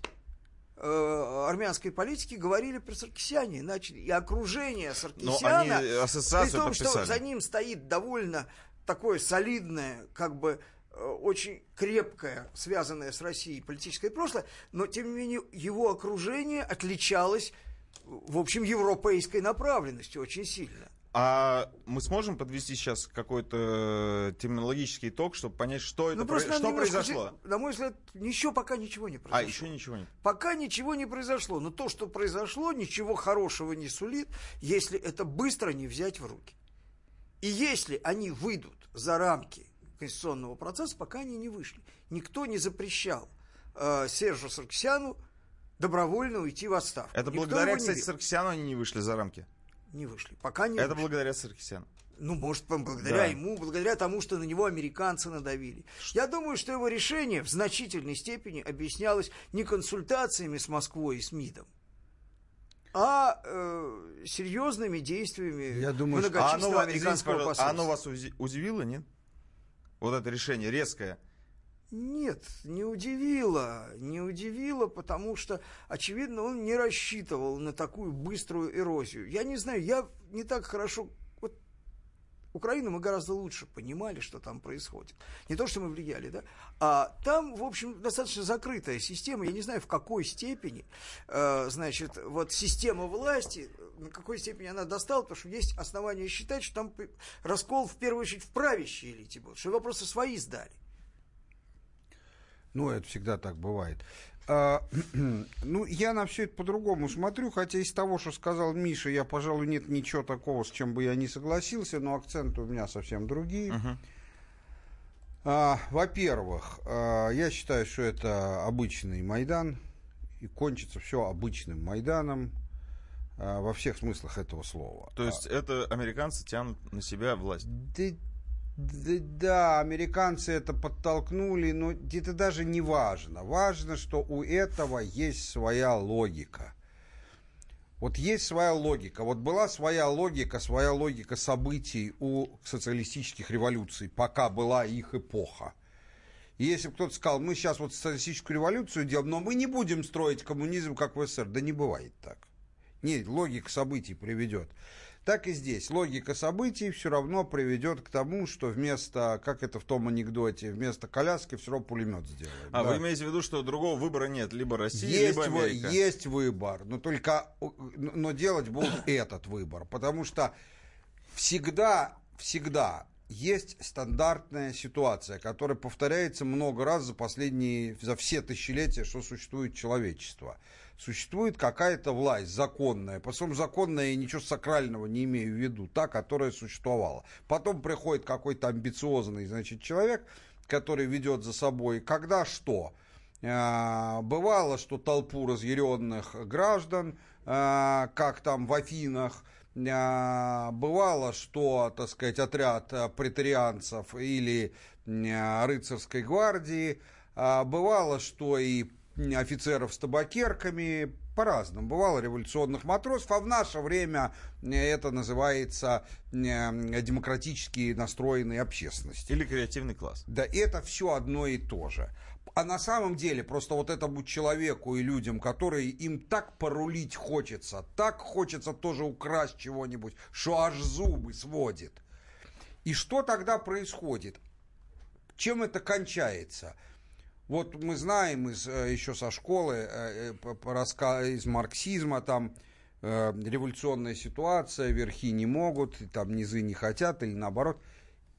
э, армянской политики говорили при Саркисяне, начали, и окружение Саркисяна, они ассоциацию при том, подписали. что за ним стоит довольно такое солидное, как бы э, очень крепкое, связанное с Россией политическое прошлое, но, тем не менее, его окружение отличалось, в общем, европейской направленностью очень сильно. А мы сможем подвести сейчас какой-то терминологический итог, чтобы понять, что это Ну, просто про- что произошло? те- На мой взгляд, еще пока ничего не А, произошло. еще ничего нет. Пока ничего не произошло. Но то, что произошло, ничего хорошего не сулит, если это быстро не взять в руки. И если они выйдут за рамки конституционного процесса, пока они не вышли. Никто не запрещал э, Сержу Сарксяну добровольно уйти в отставку. Это Никто благодаря, не кстати, бил. Саркисяну они не вышли за рамки. Не вышли. Пока не Это вышли. благодаря Саркисяну. Ну, может, благодаря Да. ему, благодаря тому, что на него американцы надавили. Я думаю, что его решение в значительной степени объяснялось не консультациями с Москвой и с МИДом, а э, серьезными действиями Я думаю, что- А оно, многочисленного ва- извините, американского пожалуйста, а посольства. оно вас удивило, нет? Вот это решение резкое. Нет, не удивило, не удивило, потому что, очевидно, он не рассчитывал на такую быструю эрозию. Я не знаю, я не так хорошо... Вот Украину мы гораздо лучше понимали, что там происходит. Не то, что мы влияли, да? А там, в общем, достаточно закрытая система. Я не знаю, в какой степени, э, значит, вот система власти, на какой степени она достала, потому что есть основания считать, что там раскол, в первую очередь, в правящей элите был, что его просто свои сдали. Ну, это всегда так бывает. А, ну, я на все это по-другому смотрю, хотя из того, что сказал Миша, я, пожалуй, нет ничего такого, с чем бы я не согласился, но акценты у меня совсем другие. А, во-первых, а, я считаю, что это обычный Майдан, и кончится все обычным Майданом во всех смыслах этого слова. То есть это американцы тянут на себя власть. Да, да, американцы это подтолкнули, но это даже не важно. Важно, что у этого есть своя логика. Вот есть своя логика. Вот была своя логика, своя логика событий у социалистических революций, пока была их эпоха. И если кто-то сказал, мы сейчас вот социалистическую революцию делаем, но мы не будем строить коммунизм, как в СССР, да не бывает так. Нет, логика событий приведет. Так и здесь. Логика событий все равно приведет к тому, что вместо, как это в том анекдоте, вместо коляски все равно пулемет сделаем. А Да. вы имеете в виду, что другого выбора нет? Либо Россия, Есть, либо вы- Америка. есть выбор, но только но делать будут этот выбор, потому что всегда, всегда есть стандартная ситуация, которая повторяется много раз за последние, за все тысячелетия, что существует человечество. Существует какая-то власть законная, потом законная, я ничего сакрального не имею в виду, та, которая существовала. Потом приходит какой-то амбициозный, значит, человек, который ведет за собой, когда что – а, Бывало, что толпу разъяренных граждан, а, как там в Афинах, а, бывало, что, так сказать, отряд претарианцев или рыцарской гвардии, бывало, что и офицеров с табакерками, по-разному. Бывало революционных матросов, а в наше время это называется э, демократически настроенной общественности. Или креативный класс. Да это все одно и то же. А на самом деле просто вот этому человеку и людям, которые им так порулить хочется, так хочется тоже украсть чего-нибудь, что аж зубы сводит. И что тогда происходит? Чем это кончается? Вот мы знаем из, э, еще со школы, э, э, из марксизма, там революционная ситуация, верхи не могут, там низы не хотят, или наоборот.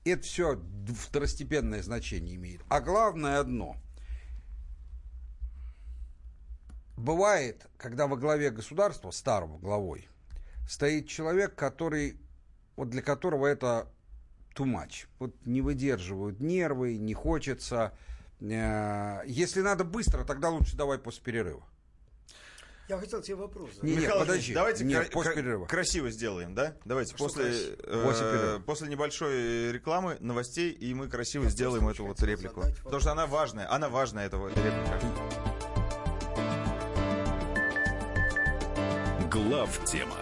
Это все второстепенное значение имеет. А главное одно. Бывает, когда во главе государства, старого главой, стоит человек, который, вот для которого это too much. Вот не выдерживают нервы, не хочется. Э, Если надо быстро, тогда лучше давай после перерыва. Я хотел тебе вопрос задать. Не, нет, Михаил подожди. Давайте Нет, кра- после перерыва. красиво сделаем, да? Давайте Что после, красиво? э, После перерыва. после небольшой рекламы, новостей, и мы красиво сделаем просто эту вот реплику. Потому что она важная, она важная, эта вот реплика. Глав тема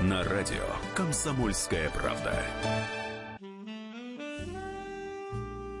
на радио Комсомольская правда.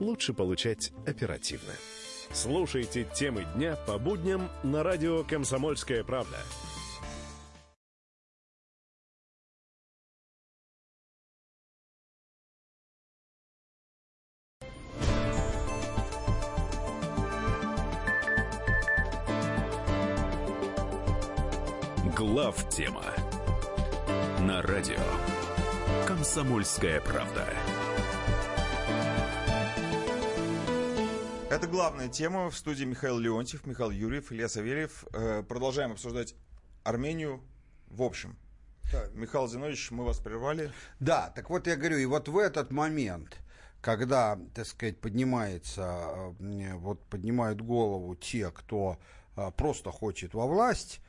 лучше получать оперативно. Слушайте темы дня по будням на радио «Комсомольская правда». Глав тема на радио Комсомольская правда. Это главная тема. В студии Михаил Леонтьев, Михаил Юрьев, Илья Савельев. Э, Продолжаем обсуждать Армению в общем. Так. Михаил Зинович, мы вас прервали. Да, так вот я говорю, и вот в этот момент, когда, так сказать, поднимается, э, вот поднимают голову те, кто э, просто хочет во власть,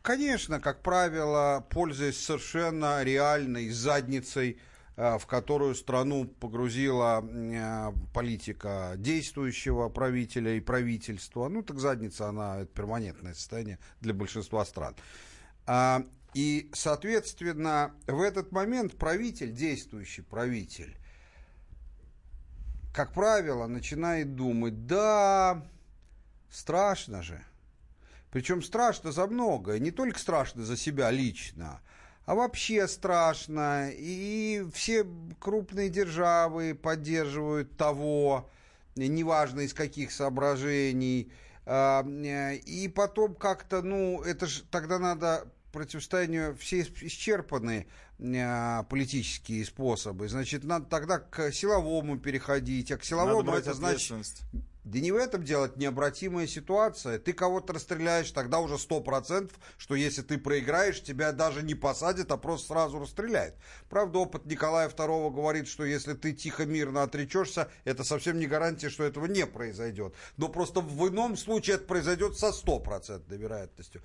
конечно, как правило, пользуясь совершенно реальной задницей, в которую страну погрузила э, политика действующего правителя и правительства. Ну, так задница, она это перманентное состояние для большинства стран. А, И, соответственно, в этот момент правитель, действующий правитель, как правило, начинает думать, да, страшно же. Причем страшно за многое, не только страшно за себя лично, а вообще страшно. И все крупные державы поддерживают того, неважно из каких соображений. А, э, И потом как-то, ну, это же тогда надо противостоянию все ис- исчерпаны э, политические способы. Значит, надо тогда к силовому переходить, а к силовому это значит. Да не в этом дело, это необратимая ситуация. Ты кого-то расстреляешь, тогда уже сто процентов, что если ты проиграешь, тебя даже не посадят, а просто сразу расстреляют. Правда, опыт Николая II говорит, что если ты тихо, мирно отречешься, это совсем не гарантия, что этого не произойдет. Но просто в ином случае это произойдет со стопроцентной вероятностью.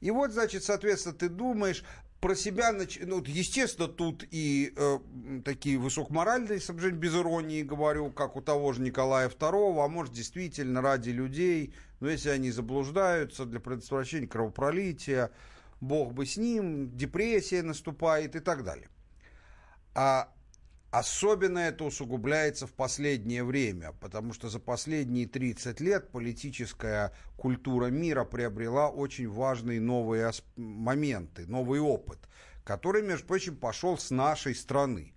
И вот, значит, соответственно, ты думаешь про себя, ну, естественно, тут и э, такие высокоморальные соображения, без иронии говорю, как у того же Николая II, а может, действительно, ради людей, но если они заблуждаются для предотвращения кровопролития, бог бы с ним, депрессия наступает и так далее. А Особенно это усугубляется в последнее время, потому что за последние 30 лет политическая культура мира приобрела очень важные новые моменты, новый опыт, который, между прочим, пошел с нашей страны.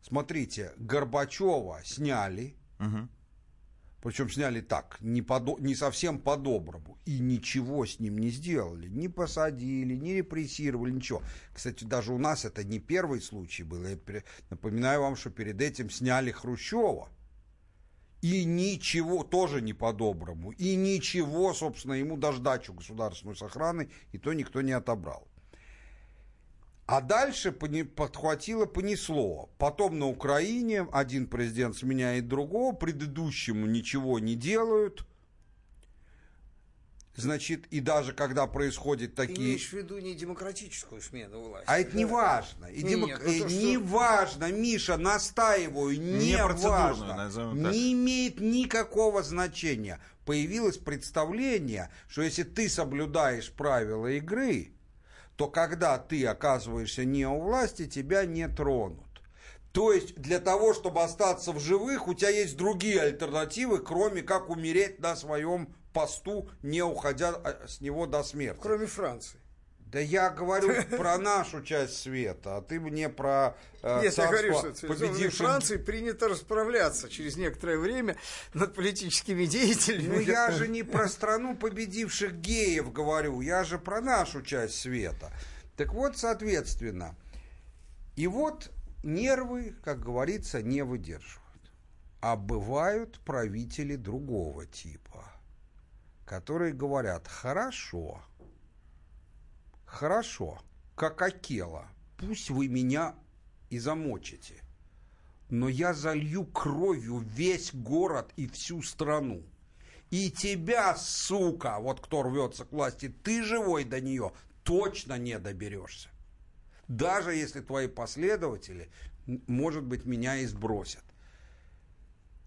Смотрите, Горбачева сняли, причем сняли так, не, подо- не совсем по-доброму. И ничего с ним не сделали. Не посадили, не репрессировали, ничего. Кстати, даже у нас это не первый случай был. Я напоминаю вам, что перед этим сняли Хрущева. И ничего, тоже не по-доброму. И ничего, собственно, ему даже дачу государственную с и то никто не отобрал. А дальше подхватило, понесло. Потом на Украине один президент сменяет другого, предыдущему ничего не делают. Значит, и даже когда происходят Ты такие... имеешь в виду не демократическую смену власти. А это не да? важно. И Не, демок- нет, ну то, э, что- Не важно, Миша, настаиваю, не, Не важно. Не имеет никакого значения. Появилось представление, что если ты соблюдаешь правила игры, то когда ты оказываешься не у власти, тебя не тронут. То есть для того, чтобы остаться в живых, у тебя есть другие альтернативы, кроме как умереть на своем посту, не уходя а, с него до смерти. Кроме Франции. Да я говорю про нашу часть света, а ты мне про э, Нет, я говорю, что в победивших- Франции принято расправляться через некоторое время над политическими деятелями. Ну я же не про страну победивших геев говорю, я же про нашу часть света. Так вот, соответственно, и вот нервы, как говорится, не выдерживают. А бывают правители другого типа, которые говорят, хорошо, хорошо, как Акела, пусть вы меня и замочите, но я залью кровью весь город и всю страну. И тебя, сука, вот кто рвется к власти, ты живой до нее точно не доберешься. Даже если твои последователи, может быть, меня и сбросят.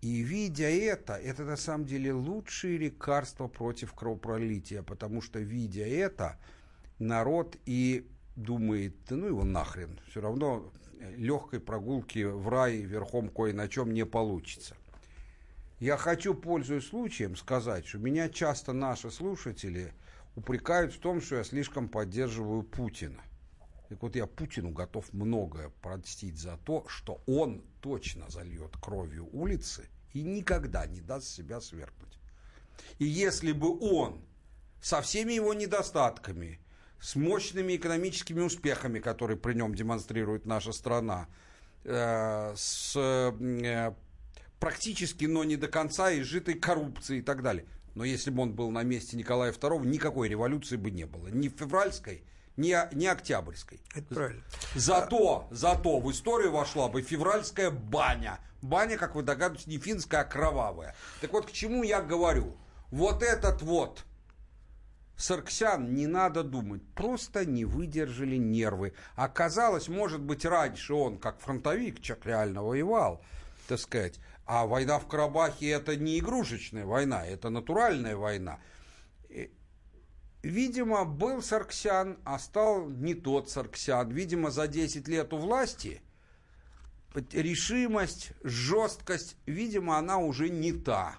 И видя это, это на самом деле лучшее лекарство против кровопролития, потому что, видя это, народ и думает, ну его нахрен, все равно легкой прогулки в рай верхом кое на чем не получится. Я хочу, пользуясь случаем, сказать, что меня часто наши слушатели упрекают в том, что я слишком поддерживаю Путина. Так вот, я Путину готов многое простить за то, что он точно зальет кровью улицы и никогда не даст себя свергнуть. И если бы он со всеми его недостатками, с мощными экономическими успехами, которые при нем демонстрирует наша страна, э, с э, практически, но не до конца изжитой коррупцией и так далее. Но если бы он был на месте Николая II, никакой революции бы не было. Ни февральской, ни, ни октябрьской. Это правильно. Зато, зато в историю вошла бы февральская баня. Баня, как вы догадываетесь, не финская, а кровавая. Так вот, к чему я говорю? Вот этот вот Сарксян, не надо думать, просто не выдержали нервы. Оказалось, может быть, раньше он, как фронтовик, человек реально воевал, так сказать. А война в Карабахе это не игрушечная война, это натуральная война. И, Видимо, был Сарксян, а стал не тот Сарксян. Видимо, за 10 лет у власти решимость, жесткость, видимо, она уже не та.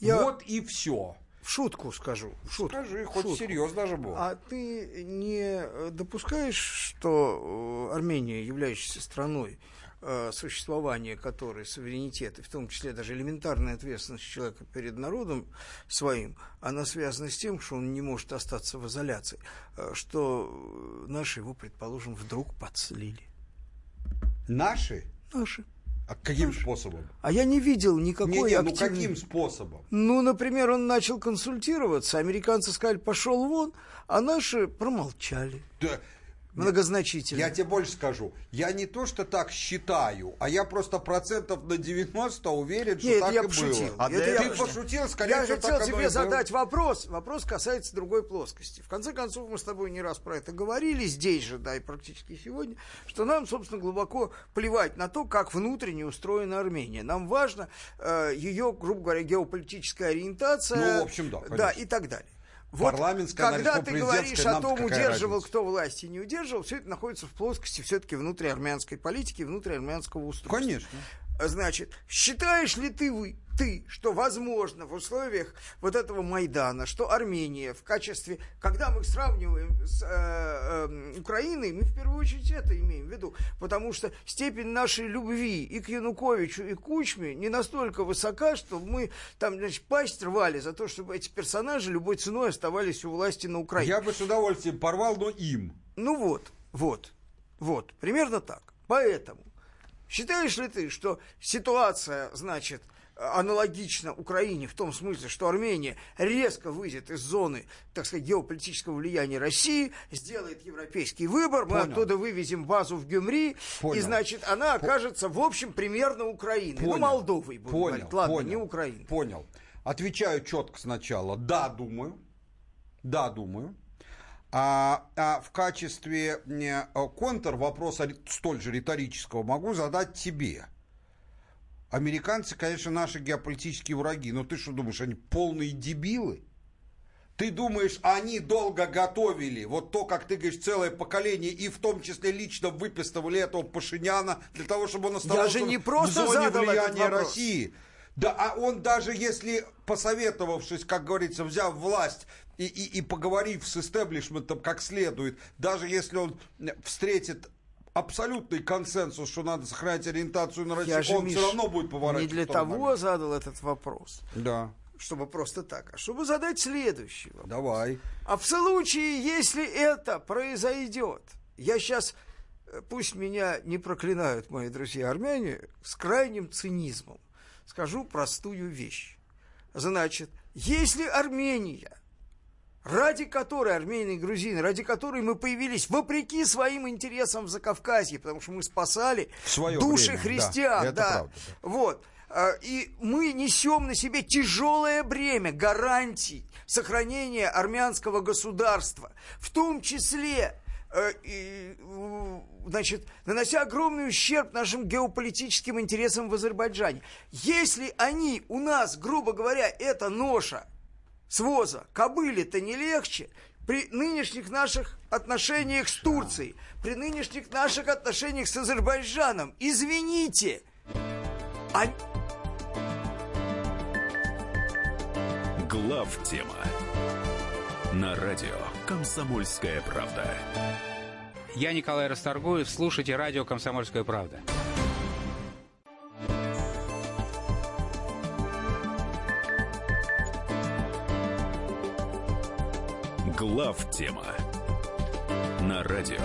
Я- Вот и все. В шутку скажу. В шутку. Скажи, хоть шутку. серьезно даже было. А ты не э, допускаешь, что э, Армения, являющаяся страной, э, существование которой, суверенитет, и в том числе даже элементарная ответственность человека перед народом своим, она связана с тем, что он не может остаться в изоляции, что наши его, предположим, вдруг подслили. Наши? Наши. А каким способом? А я не видел никакой Не, не, ну активной- каким способом? Ну, например, он начал консультироваться, американцы сказали, пошел вон, а наши промолчали. Да, Многозначительно. Я тебе больше скажу. Я не то, что так считаю, а я просто процентов на 90 уверен, что Нет, так я и пошутил. было. А Это ты я пошутил. пошутил, скорее Я хотел и тебе задать вопрос. Вопрос касается другой плоскости. В конце концов, мы с тобой не раз про это говорили, здесь же, да, и практически сегодня, что нам, собственно, глубоко плевать на то, как внутренне устроена Армения. Нам важно э, ее, грубо говоря, геополитическая ориентация. Ну, в общем, да, Да, конечно. и так далее. Вот Парламентская, когда ты говоришь о том, удерживал, разница? кто власти не удерживал, все это находится в плоскости все-таки внутриармянской политики, внутриармянского устройства. Конечно. Значит, считаешь ли ты, вы, ты, что возможно в условиях вот этого Майдана, что Армения в качестве, когда мы сравниваем с э, э, Украиной, мы в первую очередь это имеем в виду, потому что степень нашей любви и к Януковичу, и к Кучме не настолько высока, что мы там, значит, пасть рвали за то, чтобы эти персонажи любой ценой оставались у власти на Украине. Я бы с удовольствием порвал, но им. Ну вот, вот, вот, примерно так. Поэтому, считаешь ли ты, что ситуация, значит, аналогична Украине в том смысле, что Армения резко выйдет из зоны, так сказать, геополитического влияния России, сделает европейский выбор, мы Понял. оттуда вывезем базу в Гюмри, и, Понял. значит, она окажется, в общем, примерно Украиной. Ну, Понял. Молдовой, будем Понял, говорить. Ладно, понял, не Украиной. Понял. Отвечаю четко сначала. Да, думаю. Да, думаю. А, а в качестве э, контр вопроса столь же риторического могу задать тебе. Американцы, конечно, наши геополитические враги, но ты что думаешь, они полные дебилы? Ты думаешь, они долго готовили вот то, как ты говоришь, целое поколение, и в том числе лично выпистывали этого Пашиняна для того, чтобы он оставался же не в просто зоне задал этот влияния. России. Да, а он даже если, посоветовавшись, как говорится, взяв власть и, и, и поговорив с истеблишментом как следует, даже если он встретит абсолютный консенсус, что надо сохранять ориентацию на Россию, Я же, он Миш, все равно будет поворачивать. не для того моменте. задал этот вопрос, Да, чтобы просто так, а чтобы задать следующий вопрос. давай. А в случае, если это произойдет, я сейчас, пусть меня не проклинают мои друзья-армяне, с крайним цинизмом скажу простую вещь. Значит, если Армения, ради которой, армяне и грузины, ради которой мы появились вопреки своим интересам в Закавказье, потому что мы спасали своё души время, христиан, да, да, правда, да. вот. А, И мы несем на себе тяжелое бремя гарантий сохранения армянского государства, в том числе и, э, значит, нанося огромный ущерб нашим геополитическим интересам в Азербайджане. Если они у нас, грубо говоря, это ноша своза кобыли-то не легче, при нынешних наших отношениях с Турцией, при нынешних наших отношениях с Азербайджаном, извините, а- Глав тема на радио Комсомольская правда. Я Николай Расторгуев. Слушайте радио «Комсомольская правда». Глав тема на радио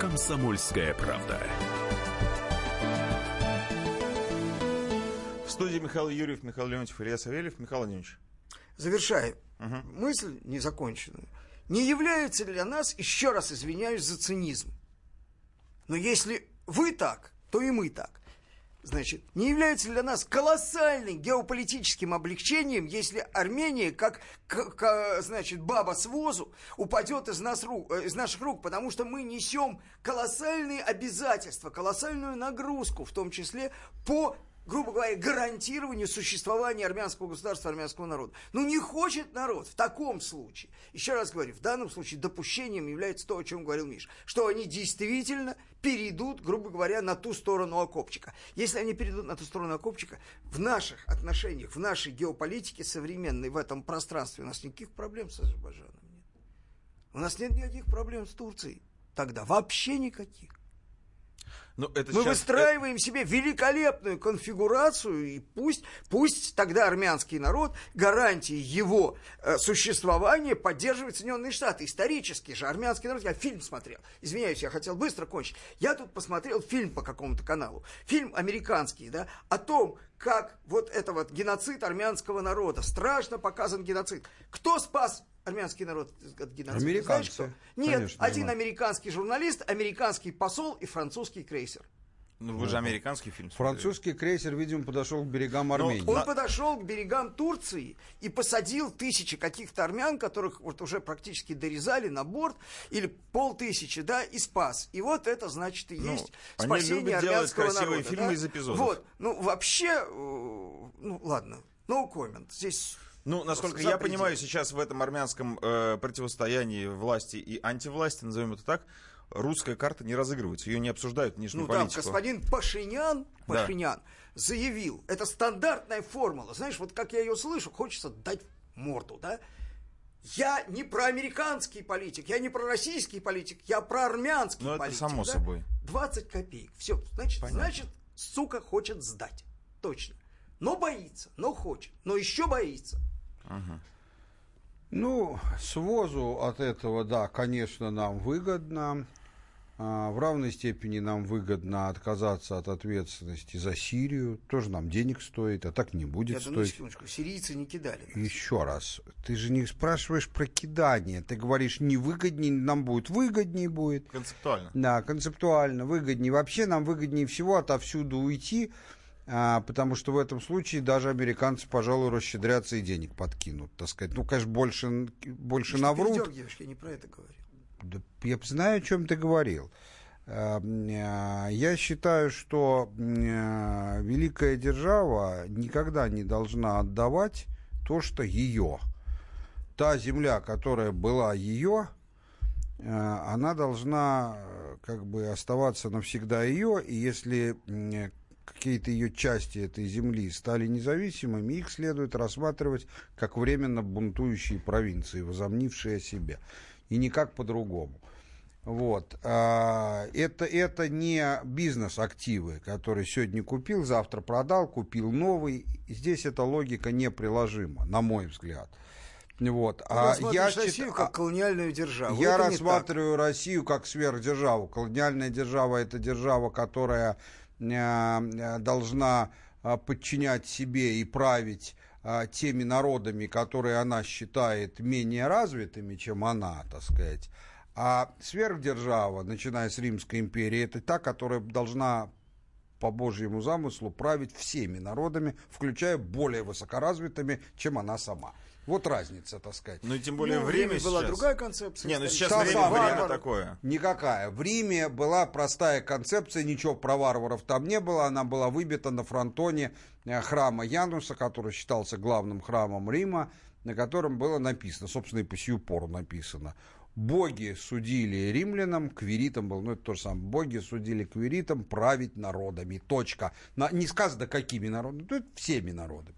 Комсомольская правда. В студии Михаил Юрьев, Михаил Леонтьев, Илья Савельев. Михаил Владимирович. завершаю мысль незаконченную, не является для нас, еще раз извиняюсь за цинизм, но если вы так, то и мы так. Значит, не является для нас колоссальным геополитическим облегчением, если Армения, как, к- к- значит, баба с возу, упадет из, нас рук, э, из наших рук, потому что мы несем колоссальные обязательства, колоссальную нагрузку, в том числе по грубо говоря, гарантированию существования армянского государства, армянского народа. Ну, не хочет народ в таком случае. Еще раз говорю, в данном случае допущением является то, о чем говорил Миш, что они действительно перейдут, грубо говоря, на ту сторону окопчика. Если они перейдут на ту сторону окопчика, в наших отношениях, в нашей геополитике современной, в этом пространстве у нас никаких проблем с Азербайджаном нет. У нас нет никаких проблем с Турцией. Тогда вообще никаких. Ну, это Мы сейчас- выстраиваем себе великолепную конфигурацию, и пусть, пусть тогда армянский народ гарантии его э, существования поддерживает Соединенные Штаты. Исторически же армянский народ, я фильм смотрел, извиняюсь, я хотел быстро кончить. Я тут посмотрел фильм по какому-то каналу, фильм американский, да, о том, как вот это вот геноцид армянского народа, страшно показан геноцид. Кто спас армянский народ от геноцида? Американцы. Знаешь кто? Нет, Конечно, один понимаю. американский журналист, американский посол и французский крейсер. Ну, вы же американский фильм смотрели. Французский крейсер, видимо, подошел к берегам Армении. Он подошел к берегам Турции и посадил тысячи каких-то армян, которых вот уже практически дорезали на борт, или полтысячи, да, и спас. И вот это, значит, и Ну, есть они спасение любят делать армянского красивые народа. фильмы да? из эпизодов. Вот, ну, вообще, э, ну, ладно, no comment. Здесь Ну, насколько я понимаю, сейчас в этом армянском э, противостоянии власти и антивласти, назовем это так, русская карта не разыгрывается, ее не обсуждают внешнюю Ну, политику. господин Пашинян, Да. Пашинян заявил, это стандартная формула, знаешь, вот как я ее слышу, хочется дать морду, да? Я не проамериканский политик, я не пророссийский политик, я проармянский Ну, это политик. само да? собой. 20 копеек. Все, значит, Понятно. значит, сука хочет сдать. Точно. Но боится, но хочет, но еще боится. Ну, с возу от этого, да, конечно, нам выгодно. А, В равной степени нам выгодно отказаться от ответственности за Сирию. Тоже нам денег стоит, а так не будет ну, стоить. секундочку, сирийцы не кидали. нас. Еще раз, ты же не спрашиваешь про кидание. Ты говоришь, не выгоднее, нам будет выгоднее будет. Концептуально. Да, концептуально выгоднее. Вообще нам выгоднее всего отовсюду уйти, а, потому что в этом случае даже американцы, пожалуй, расщедрятся и денег подкинут, так сказать. Ну, конечно, больше, больше Ты наврут. передергиваешь, я не про это говорил. Да я знаю, о чем ты говорил. А, а, Я считаю, что а, великая держава никогда не должна отдавать то, что ее. Та земля, которая была ее, а, она должна э, как бы оставаться навсегда ее, и если какие-то ее части этой земли стали независимыми, их следует рассматривать как временно бунтующие провинции, возомнившие о себе. И никак по-другому. Вот. А, Это, это не бизнес-активы, которые сегодня купил, завтра продал, купил новый. Здесь эта логика неприложима, на мой взгляд. Вот. А я Россию как колониальную державу. я Это рассматриваю Россию как сверхдержаву. Колониальная держава это держава, которая должна э, подчинять себе и править э, теми народами, которые она считает менее развитыми, чем она, так сказать. А сверхдержава, начиная с Римской империи, это та, которая должна по Божьему замыслу править всеми народами, включая более высокоразвитыми, чем она сама. Вот разница, так сказать. Ну и тем более Ну, время время была сейчас. другая концепция, Не, ну сейчас Та время, самая. время Варвар. такое. Никакая. В Риме была простая концепция, ничего про варваров там не было. Она была выбита на фронтоне э, храма Януса, который считался главным храмом Рима, на котором было написано, собственно, и по сию пору написано. Боги судили римлянам, квиритам был, ну это то же самое, боги судили квиритам править народами, точка. На- не сказано, какими народами, ну всеми народами.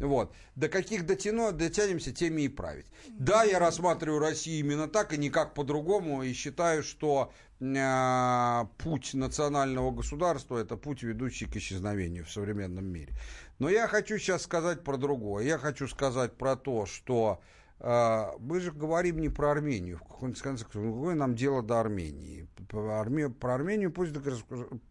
Вот. До каких дотяну, дотянемся, теми и править. Да, я рассматриваю Россию именно так и никак по-другому, и считаю, что э, путь национального государства – это путь, ведущий к исчезновению в современном мире. Но я хочу сейчас сказать про другое. Я хочу сказать про то, что э, мы же говорим не про Армению. В каком-то конце концов, какое нам дело до Армении? Про, Арме- про Армению пусть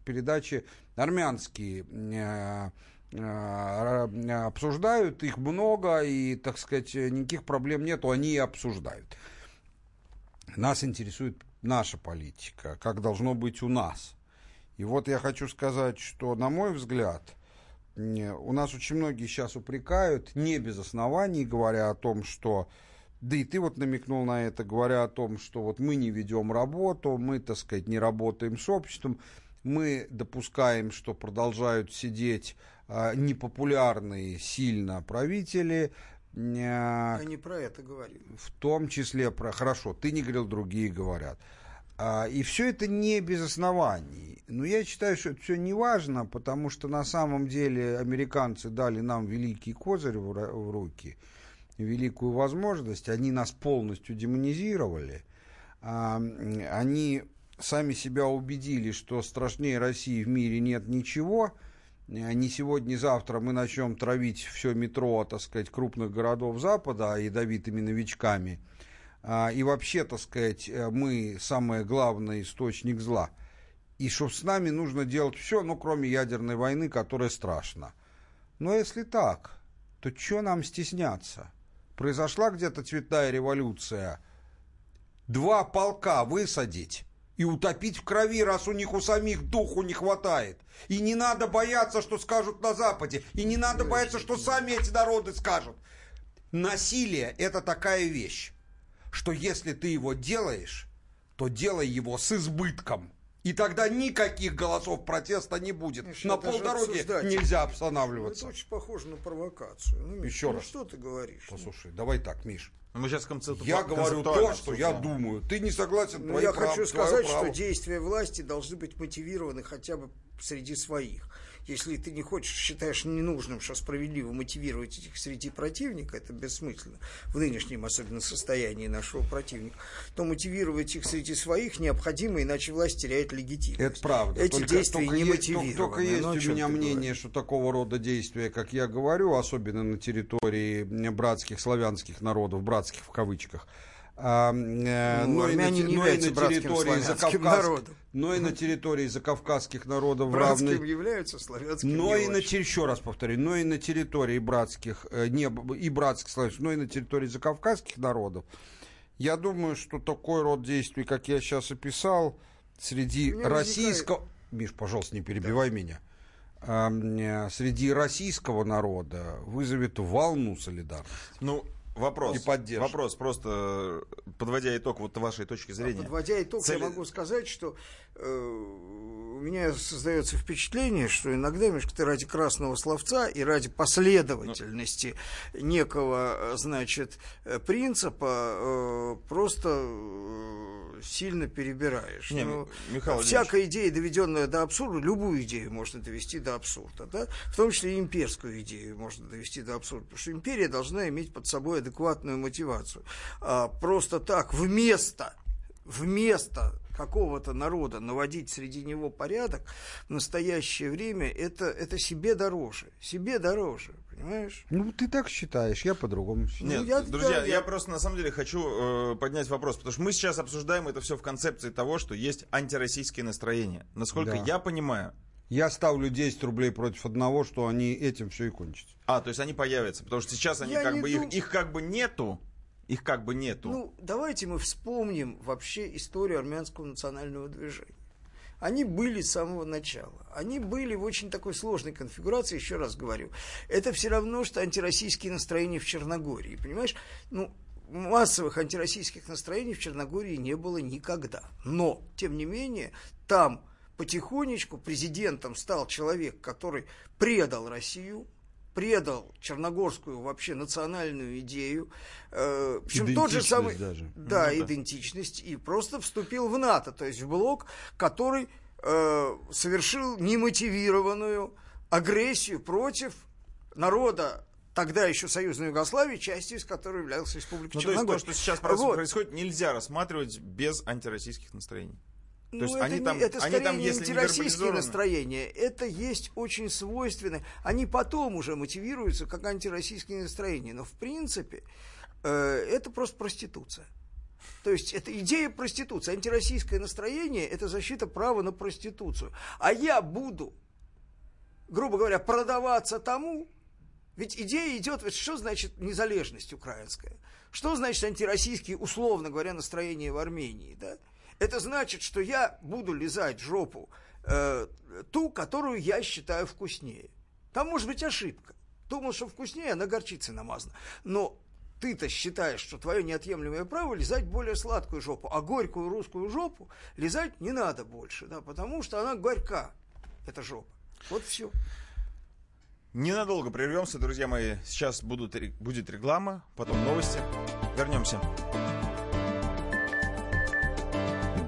передачи армянские э, обсуждают, их много, и, так сказать, никаких проблем нету, они и обсуждают. Нас интересует наша политика, как должно быть у нас. И вот я хочу сказать, что, на мой взгляд, у нас очень многие сейчас упрекают, не без оснований, говоря о том, что да и ты вот намекнул на это, говоря о том, что вот мы не ведем работу, мы, так сказать, не работаем с обществом, мы допускаем, что продолжают сидеть непопулярные сильно правители, а, Я не про это говорю. в том числе про... Хорошо, ты не говорил, другие говорят. А, и все это не без оснований. Но я считаю, что это все не важно, потому что на самом деле американцы дали нам великий козырь в, руки, великую возможность. Они нас полностью демонизировали. А, они сами себя убедили, что страшнее России в мире нет ничего. Э, Не сегодня, не завтра мы начнем травить все метро, так сказать, крупных городов Запада ядовитыми новичками. А, И вообще, так сказать, э, мы самый главный источник зла. И что с нами нужно делать все, ну, кроме ядерной войны, которая страшна. Но если так, то что нам стесняться? Произошла где-то цветная революция. Два полка высадить и утопить в крови, раз у них у самих духу не хватает. И не надо бояться, что скажут на Западе. И не надо бояться, что сами эти народы скажут. Насилие – это такая вещь, что если ты его делаешь, то делай его с избытком. И тогда никаких голосов протеста не будет. Миш, на это же полдороги обсуждать. нельзя Это очень похоже на провокацию. Ну, Миш, Еще ну раз. что ты говоришь? Послушай, давай так, Миш. Мы сейчас концепту... Я говорю то, что я думаю. Ты не согласен, Ну, твои я прав- хочу сказать, что действия власти должны быть мотивированы хотя бы среди своих. Если ты не хочешь, считаешь ненужным, что справедливо мотивировать этих среди противника, это бессмысленно, в нынешнем особенно состоянии нашего противника, то мотивировать их среди своих необходимо, иначе власть теряет легитимность. Это правда. Эти Только- действия только не мотивированы. Только есть Ну, у меня мнение, говоришь? что такого рода действия, как я говорю, особенно на территории братских славянских народов, братских в кавычках, а, э, Ну, но, и на, армяне те- не но и являются на братским территории народом. но и на территории закавказских народов Братским равной являются славянским но не и на еще раз повторю, но и на территории братских, э, не, и братских славянских, но и на территории закавказских народов. Я думаю, что такой род действий, как я сейчас описал, среди меня российского... Миш, пожалуйста, не перебивай меня. э, среди российского народа вызовет волну солидарности. Ну, вопрос. И поддержки. Вопрос, просто э, подводя итог вот вашей точки зрения. Подводя итог, Цели- я могу сказать, что э, у меня создается впечатление, что иногда между ради красного словца и ради последовательности некого, э, значит, э, принципа э, просто э, сильно перебираешь. Не, Ну, Михаил всякая идея, доведенная до абсурда, любую идею можно довести до абсурда, да? в том числе и имперскую идею можно довести до абсурда, потому что империя должна иметь под собой адекватную мотивацию. А просто так, вместо, вместо какого-то народа наводить среди него порядок в настоящее время, это, это себе дороже, себе дороже, понимаешь? Ну, ты так считаешь, я по-другому считаю. Нет, я- друзья, да, я... я- просто на самом деле хочу э, поднять вопрос, потому что мы сейчас обсуждаем это все в концепции того, что есть антироссийские настроения. Насколько Да. я понимаю, Я ставлю 10 рублей против одного, что они этим все и кончится. а, то есть они появятся, потому что сейчас они Я как бы дум- их, их как бы нету, их как бы нету. Ну, давайте мы вспомним вообще историю армянского национального движения. Они были с самого начала. Они были в очень такой сложной конфигурации, еще раз говорю. Это все равно, что антироссийские настроения в Черногории. Понимаешь? Ну, массовых антироссийских настроений в Черногории не было никогда. Но, тем не менее, там потихонечку президентом стал человек, который предал Россию, предал черногорскую вообще национальную идею. Э, причем тот же самый, даже. Да, Ну да. идентичность. И просто вступил в НАТО, то есть в блок, который э, совершил немотивированную агрессию против народа тогда еще Союзной Югославии, частью из которой являлась Республика Ну, то есть Черногория. то, что сейчас Вот. происходит, нельзя рассматривать без антироссийских настроений. Ну, есть это они там- это они скорее там, не если не антироссийские настроения, это есть очень свойственно. Они потом уже мотивируются как антироссийские настроения, но в принципе э, это просто проституция. То есть это идея проституции. Антироссийское настроение – это защита права на проституцию. А я буду, грубо говоря, продаваться тому, ведь идея идет, вот что значит незалежность украинская? Что значит антироссийские, условно говоря, настроения в Армении? Да? Это значит, что я буду лизать жопу э, ту, которую я считаю вкуснее. Там может быть ошибка. Думал, что вкуснее, она горчицей намазана. Но ты-то считаешь, что твое неотъемлемое право лизать более сладкую жопу, а горькую русскую жопу лизать не надо больше, да, потому что она горька, эта жопа. Вот все. Ненадолго прервемся, друзья мои. Сейчас будут, будет реклама, потом новости. Вернемся.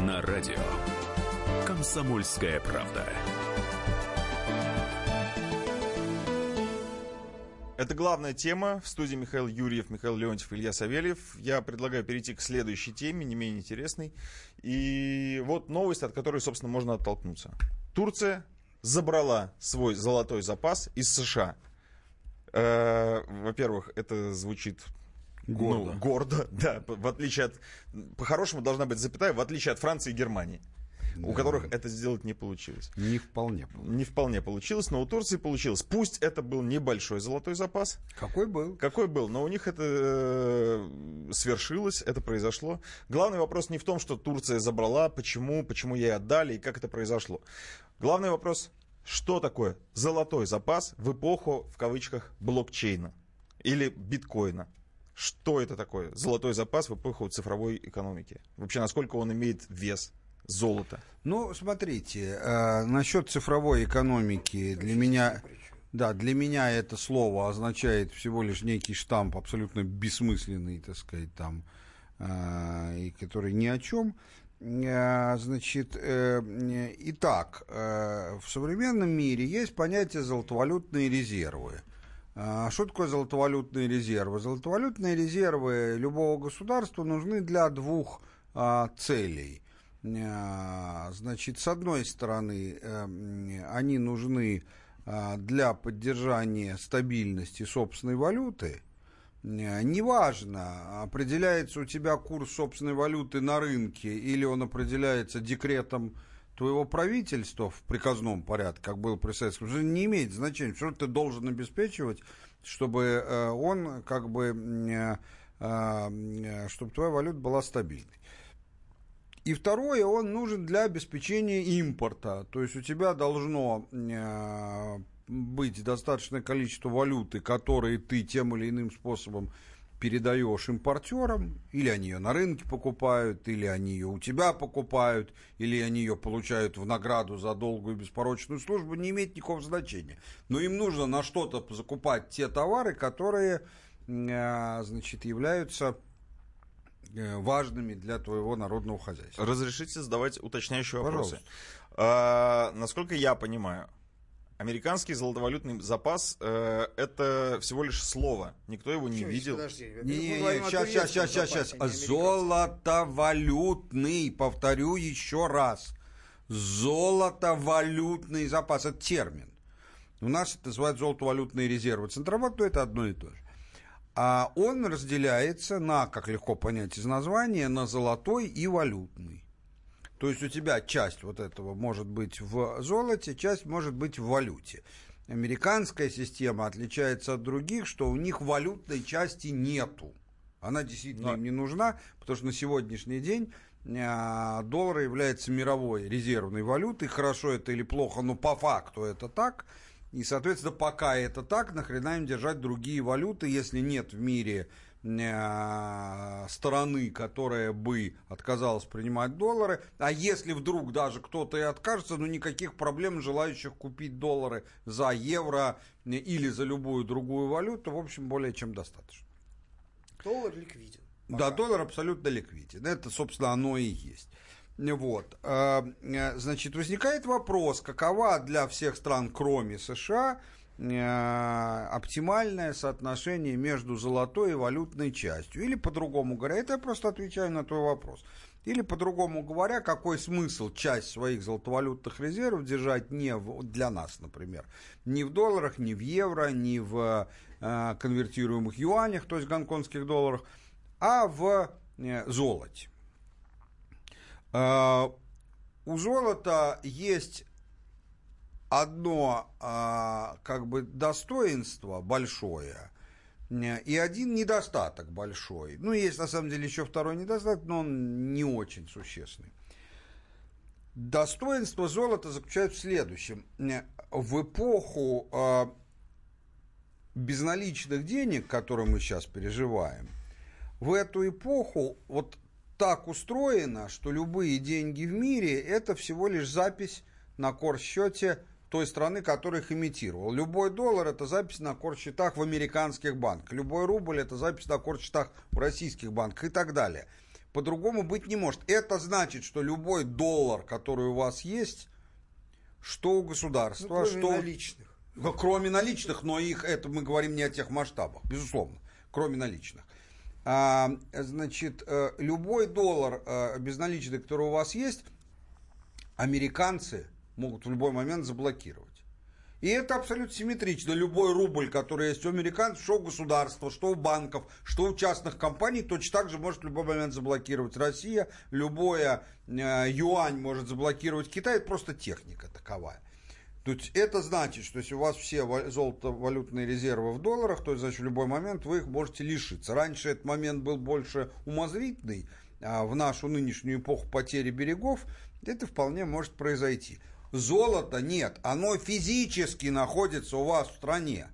на радио Комсомольская правда. Это главная тема. В студии Михаил Юрьев, Михаил Леонтьев, Илья Савельев. Я предлагаю перейти к следующей теме, не менее интересной. И вот новость, от которой, собственно, можно оттолкнуться. Турция забрала свой золотой запас из США. Э, Во-первых, это звучит Гордо. ну, гордо, да, в отличие от... По-хорошему должна быть запятая, в отличие от Франции и Германии, у которых это сделать не получилось. Не вполне. было. Не вполне получилось, но у Турции получилось. Пусть это был небольшой золотой запас, Какой был? какой был, но у них это э, свершилось, это произошло. Главный вопрос не в том, что Турция забрала, почему, почему ей отдали и как это произошло. Главный вопрос, что такое золотой запас в эпоху, в кавычках, блокчейна или биткоина? Что это такое? Золотой запас в эпоху цифровой экономики. Вообще, насколько он имеет вес золота? Ну, смотрите, э, насчет цифровой экономики для меня, да, для меня это слово означает всего лишь некий штамп абсолютно бессмысленный, так сказать, там а, и который ни о чем. А, Значит, э, итак, э, в современном мире есть понятие золотовалютные резервы. А, Что такое золотовалютные резервы? Золотовалютные резервы любого государства нужны для двух а, целей. А, Значит, с одной стороны, э, они нужны а, для поддержания стабильности собственной валюты. Э, Неважно, определяется у тебя курс собственной валюты на рынке или он определяется декретом твоего правительства в приказном порядке, как было при Советском Союзе, не имеет значения. Что ты должен обеспечивать, чтобы э, он как бы, э, э, чтобы твоя валюта была стабильной. И второе, он нужен для обеспечения импорта. То есть у тебя должно быть достаточное количество валюты, которые ты тем или иным способом передаешь импортерам, или они ее на рынке покупают, или они ее у тебя покупают, или они ее получают в награду за долгую беспорочную службу, не имеет никакого значения. Но им нужно на что-то закупать те товары, которые э, значит, являются э, важными для твоего народного хозяйства. Разрешите задавать уточняющие Пожалуйста. вопросы. А, насколько я понимаю, американский золотовалютный запас э, это всего лишь слово. Никто его не Чё, видел. подожди, Не, не, сейчас, сейчас, сейчас, сейчас, сейчас. Золотовалютный, повторю еще раз. Золотовалютный запас, это термин. У нас это называют золотовалютные резервы. Центробанк, то это одно и то же. А он разделяется на, как легко понять из названия, на золотой и валютный. То есть у тебя часть вот этого может быть в золоте, часть может быть в валюте. Американская система отличается от других, что у них валютной части нету. Она действительно им не нужна, потому что на сегодняшний день а, доллар является мировой резервной валютой. Хорошо это или плохо, но по факту это так. И, соответственно, пока это так, нахрена им держать другие валюты, если нет в мире э, стороны, которая бы отказалась принимать доллары. А если вдруг даже кто-то и откажется, ну никаких проблем желающих купить доллары за евро э, или за любую другую валюту, в общем, более чем достаточно. Доллар ликвиден. Да, доллар абсолютно ликвиден. Это, собственно, оно и есть. Вот. э, э, Значит, возникает вопрос, какова для всех стран, кроме США, э, оптимальное соотношение между золотой и валютной частью. Или по-другому говоря, это я просто отвечаю на твой вопрос. Или по-другому говоря, какой смысл часть своих золотовалютных резервов держать не в, для нас, например, не в долларах, не в евро, не в э, конвертируемых юанях, то есть гонконгских долларах, а в э, золоте. Э, у золота есть одно а, как бы достоинство большое э, и один недостаток большой. Ну, есть на самом деле еще второй недостаток, но он не очень существенный. Достоинство золота заключается в следующем. Э, В эпоху а, безналичных денег, которые мы сейчас переживаем, в эту эпоху вот так устроено, что любые деньги в мире это всего лишь запись на корсчете той страны, которая их имитировал. Любой доллар это запись на корсчетах в американских банках. Любой рубль это запись на корсчетах в российских банках и так далее. По-другому быть не может. Это значит, что любой доллар, который у вас есть, что у государства, Ну, кроме что... наличных. Ну, Кроме наличных, но их это мы говорим не о тех масштабах, безусловно, кроме наличных. А, значит, э, любой доллар э, безналичный, который у вас есть, американцы могут в любой момент заблокировать. И это абсолютно симметрично. Любой рубль, который есть у американцев, что у государства, что у банков, что у частных компаний, точно так же может в любой момент заблокировать Россия. Любое э, юань может заблокировать Китай. Это просто техника таковая. То есть это значит, что если у вас все ва- золотовалютные резервы в долларах, то значит в любой момент вы их можете лишиться. Раньше этот момент был больше умозрительный, а в нашу нынешнюю эпоху потери берегов это вполне может произойти. Золота нет, оно физически находится у вас в стране.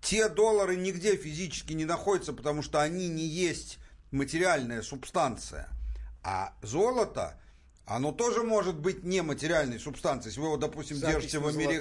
Те доллары нигде физически не находятся, потому что они не есть материальная субстанция. А золото, Оно тоже может быть нематериальной субстанцией. Если вы его, допустим, Запись держите в Америке.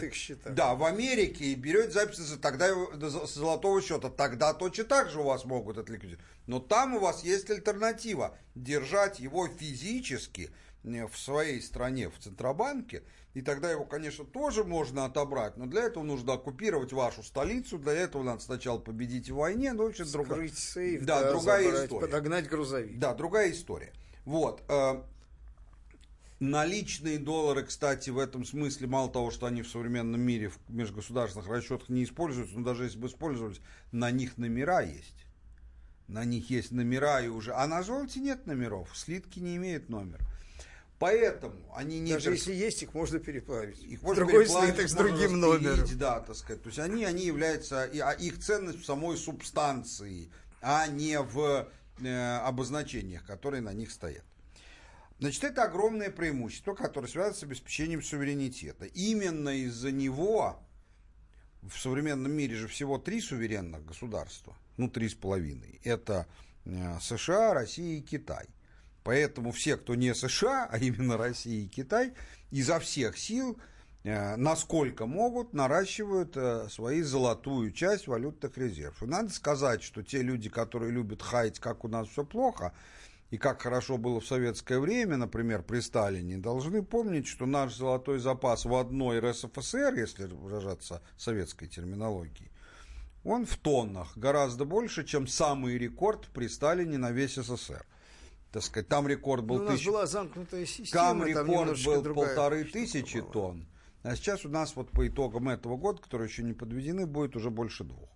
Да, в Америке и берете запись с- тогда с золотого счета. Тогда точно так же у вас могут это ликвидировать. Но там у вас есть альтернатива. Держать его физически э, в своей стране, в Центробанке. И тогда его, конечно, тоже можно отобрать. Но для этого нужно оккупировать вашу столицу. Для этого надо сначала победить в войне. Ну, в общем, другая. Сейф, Да, другая забрать, история. подогнать грузовик. Да, другая история. Вот. э, Наличные доллары, кстати, в этом смысле, мало того, что они в современном мире в межгосударственных расчетах не используются, но даже если бы использовались, на них номера есть. На них есть номера и уже... А на золоте нет номеров, слитки не имеют номера. Поэтому они не... Даже если есть, их можно переплавить. их можно Другой переплавить, слиток с другим номером. Да, так сказать. То есть они, они являются, а их ценность в самой субстанции, а не в э, обозначениях, которые на них стоят. Значит, это огромное преимущество, которое связано с обеспечением суверенитета. Именно из-за него в современном мире же всего три суверенных государства, ну, три с половиной. Это э, США, Россия и Китай. Поэтому все, кто не США, а именно Россия и Китай, изо всех сил, э, насколько могут, наращивают э, свою золотую часть валютных резервов. И надо сказать, что те люди, которые любят хаять, как у нас все плохо, и как хорошо было в советское время, например, при Сталине, должны помнить, что наш золотой запас в одной РСФСР, если выражаться советской терминологией, он в тоннах гораздо больше, чем самый рекорд при Сталине на весь СССР. Так сказать, там рекорд был Ну, у нас тысяча- была замкнутая система, там там рекорд был другая полторы тысячи была. тонн. А сейчас у нас вот по итогам этого года, которые еще не подведены, будет уже больше двух.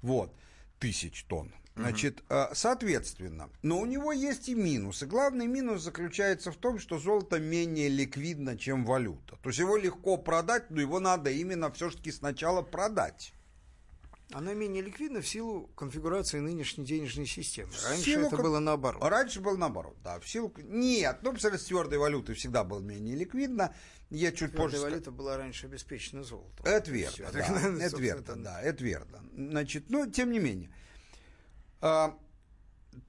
Вот, тысяч тонн. Значит, э, соответственно, но у него есть и минус. И главный минус заключается в том, что золото менее ликвидно, чем валюта. То есть его легко продать, но его надо именно все-таки сначала продать. Она менее ликвидна в силу конфигурации нынешней денежной системы. Раньше силу это было наоборот. Раньше было наоборот, да. В силу... Нет, ну, представляете, с твердой валютой всегда было менее ликвидно. Я чуть позже... Твердая ска- валюта была раньше обеспечена золотом. Это верно, да, это верно, да, это верно. Значит, ну, тем не менее. А,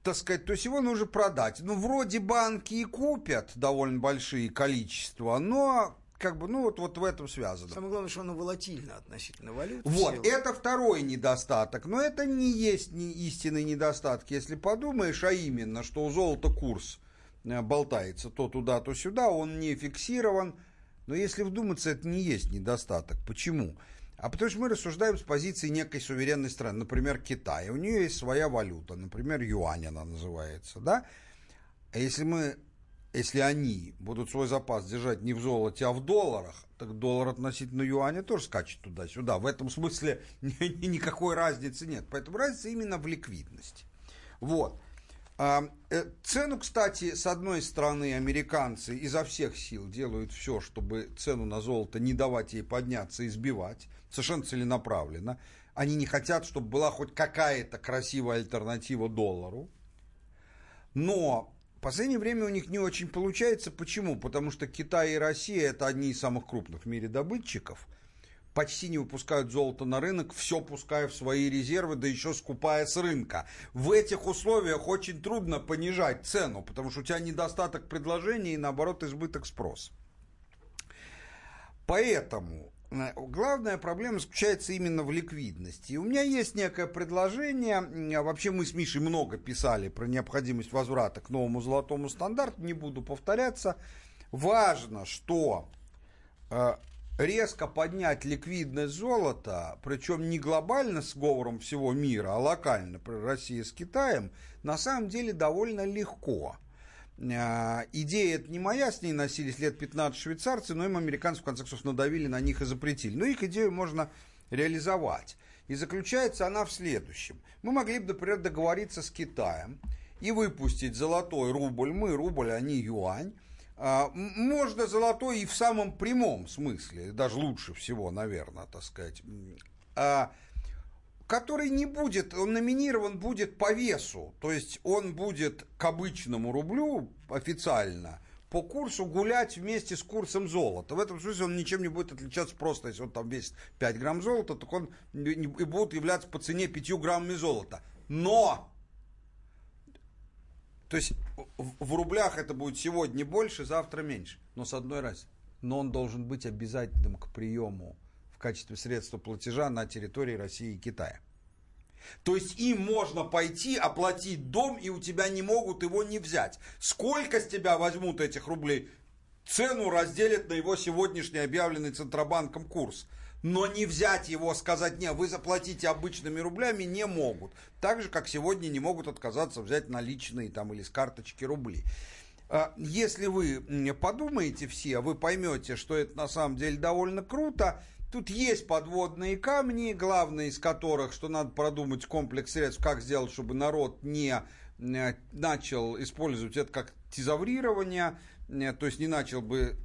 так сказать, то есть его нужно продать. Ну, вроде банки и купят довольно большие количества, но как бы, ну, вот, вот в этом связано. Самое главное, что оно волатильно относительно валюты. Вот, силу- это второй недостаток. Но это не есть не истинный недостаток, если подумаешь, а именно, что у золота курс э, болтается то туда, то сюда, он не фиксирован. Но если вдуматься, это не есть недостаток. Почему? А потому что мы рассуждаем с позиции некой суверенной страны, например, Китая. У нее есть своя валюта, например, юань она называется, да? А если мы, если они будут свой запас держать не в золоте, а в долларах, так доллар относительно юаня тоже скачет туда-сюда. В этом смысле ни- никакой разницы нет. Поэтому разница именно в ликвидности. Вот. А, э, Цену, кстати, с одной стороны, американцы изо всех сил делают все, чтобы цену на золото не давать ей подняться и сбивать. Совершенно целенаправленно. Они не хотят, чтобы была хоть какая-то красивая альтернатива доллару. Но последнее время у них не очень получается. Почему? Потому что Китай и Россия это одни из самых крупных в мире добытчиков. Почти не выпускают золото на рынок, все пуская в свои резервы, да еще скупая с рынка. В этих условиях очень трудно понижать цену, потому что у тебя недостаток предложения и наоборот избыток спроса. Поэтому главная проблема заключается именно в ликвидности. У меня есть некое предложение. М, Вообще мы с Мишей много писали про необходимость возврата к новому золотому стандарту. Не буду повторяться. Важно, что э, резко поднять ликвидность золота, причем не глобально с говором всего мира, а локально, при России с Китаем, на самом деле довольно легко. А, Идея это не моя, с ней носились лет 15 швейцарцы, но им американцы в конце концов надавили на них и запретили. Но их идею можно реализовать. И заключается она в следующем. Мы могли бы, например, договориться с Китаем и выпустить золотой рубль. Мы рубль, они юань. А, Можно золотой и в самом прямом смысле, даже лучше всего, наверное, так сказать. Который не будет, он номинирован будет по весу, то есть он будет к обычному рублю официально по курсу гулять вместе с курсом золота. В этом смысле он ничем не будет отличаться просто, если он там весит 5 грамм золота, так он и будет являться по цене 5 граммами золота. Но То есть в, рублях это будет сегодня больше, завтра меньше. Но с одной раз. Но он должен быть обязательным к приему в качестве средства платежа на территории России и Китая. То есть им можно пойти оплатить дом, и у тебя не могут его не взять. Сколько с тебя возьмут этих рублей? Цену разделят на его сегодняшний объявленный Центробанком курс. Но не взять его, сказать, не, вы заплатите обычными рублями, не могут. Так же, как сегодня не могут отказаться взять наличные там или с карточки рубли. А, Если вы подумаете все, вы поймете, что это на самом деле довольно круто. Тут есть подводные камни, главное из которых, что надо продумать комплекс средств, как сделать, чтобы народ не э, начал использовать это как тезаврирование, э, то есть не начал бы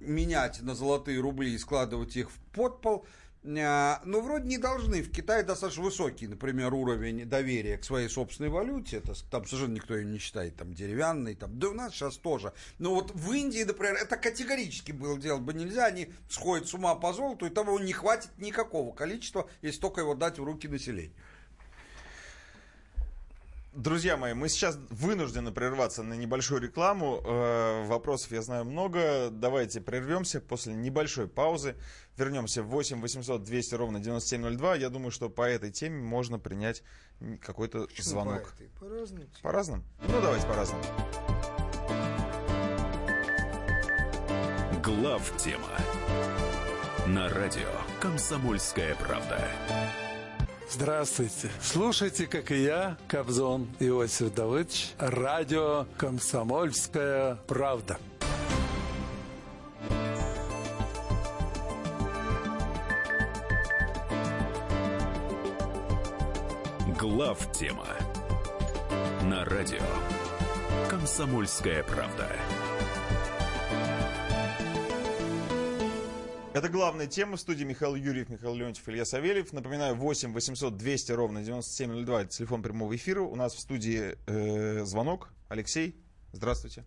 менять на золотые рубли и складывать их в подпол. Э, Но вроде не должны. В Китае достаточно высокий, например, уровень доверия к своей собственной валюте. Это, там совершенно никто ее не считает там деревянной. Там, да у нас сейчас тоже. Но вот в Индии, например, это категорически было делать бы нельзя. Они сходят с ума по золоту, и того не хватит никакого количества, если только его дать в руки населению. Друзья мои, мы сейчас вынуждены прерваться на небольшую рекламу. Э, Вопросов я знаю много. Давайте прервемся после небольшой паузы. Вернемся в 8 800 200 ровно 9702. Я думаю, что по этой теме можно принять какой-то звонок. По-разному. По-разному? Ну, давайте по-разному. Глав тема на радио Комсомольская правда. Здравствуйте. Слушайте, как и я, Кобзон Иосиф Давыдович, радио «Комсомольская правда». Глав тема на радио Комсомольская правда. Это главная тема в студии Михаил Юрьев, Михаил Леонтьев, Илья Савельев. Напоминаю, 8 800 200 ровно 9702, это телефон прямого эфира. У нас в студии э, звонок. Алексей, здравствуйте.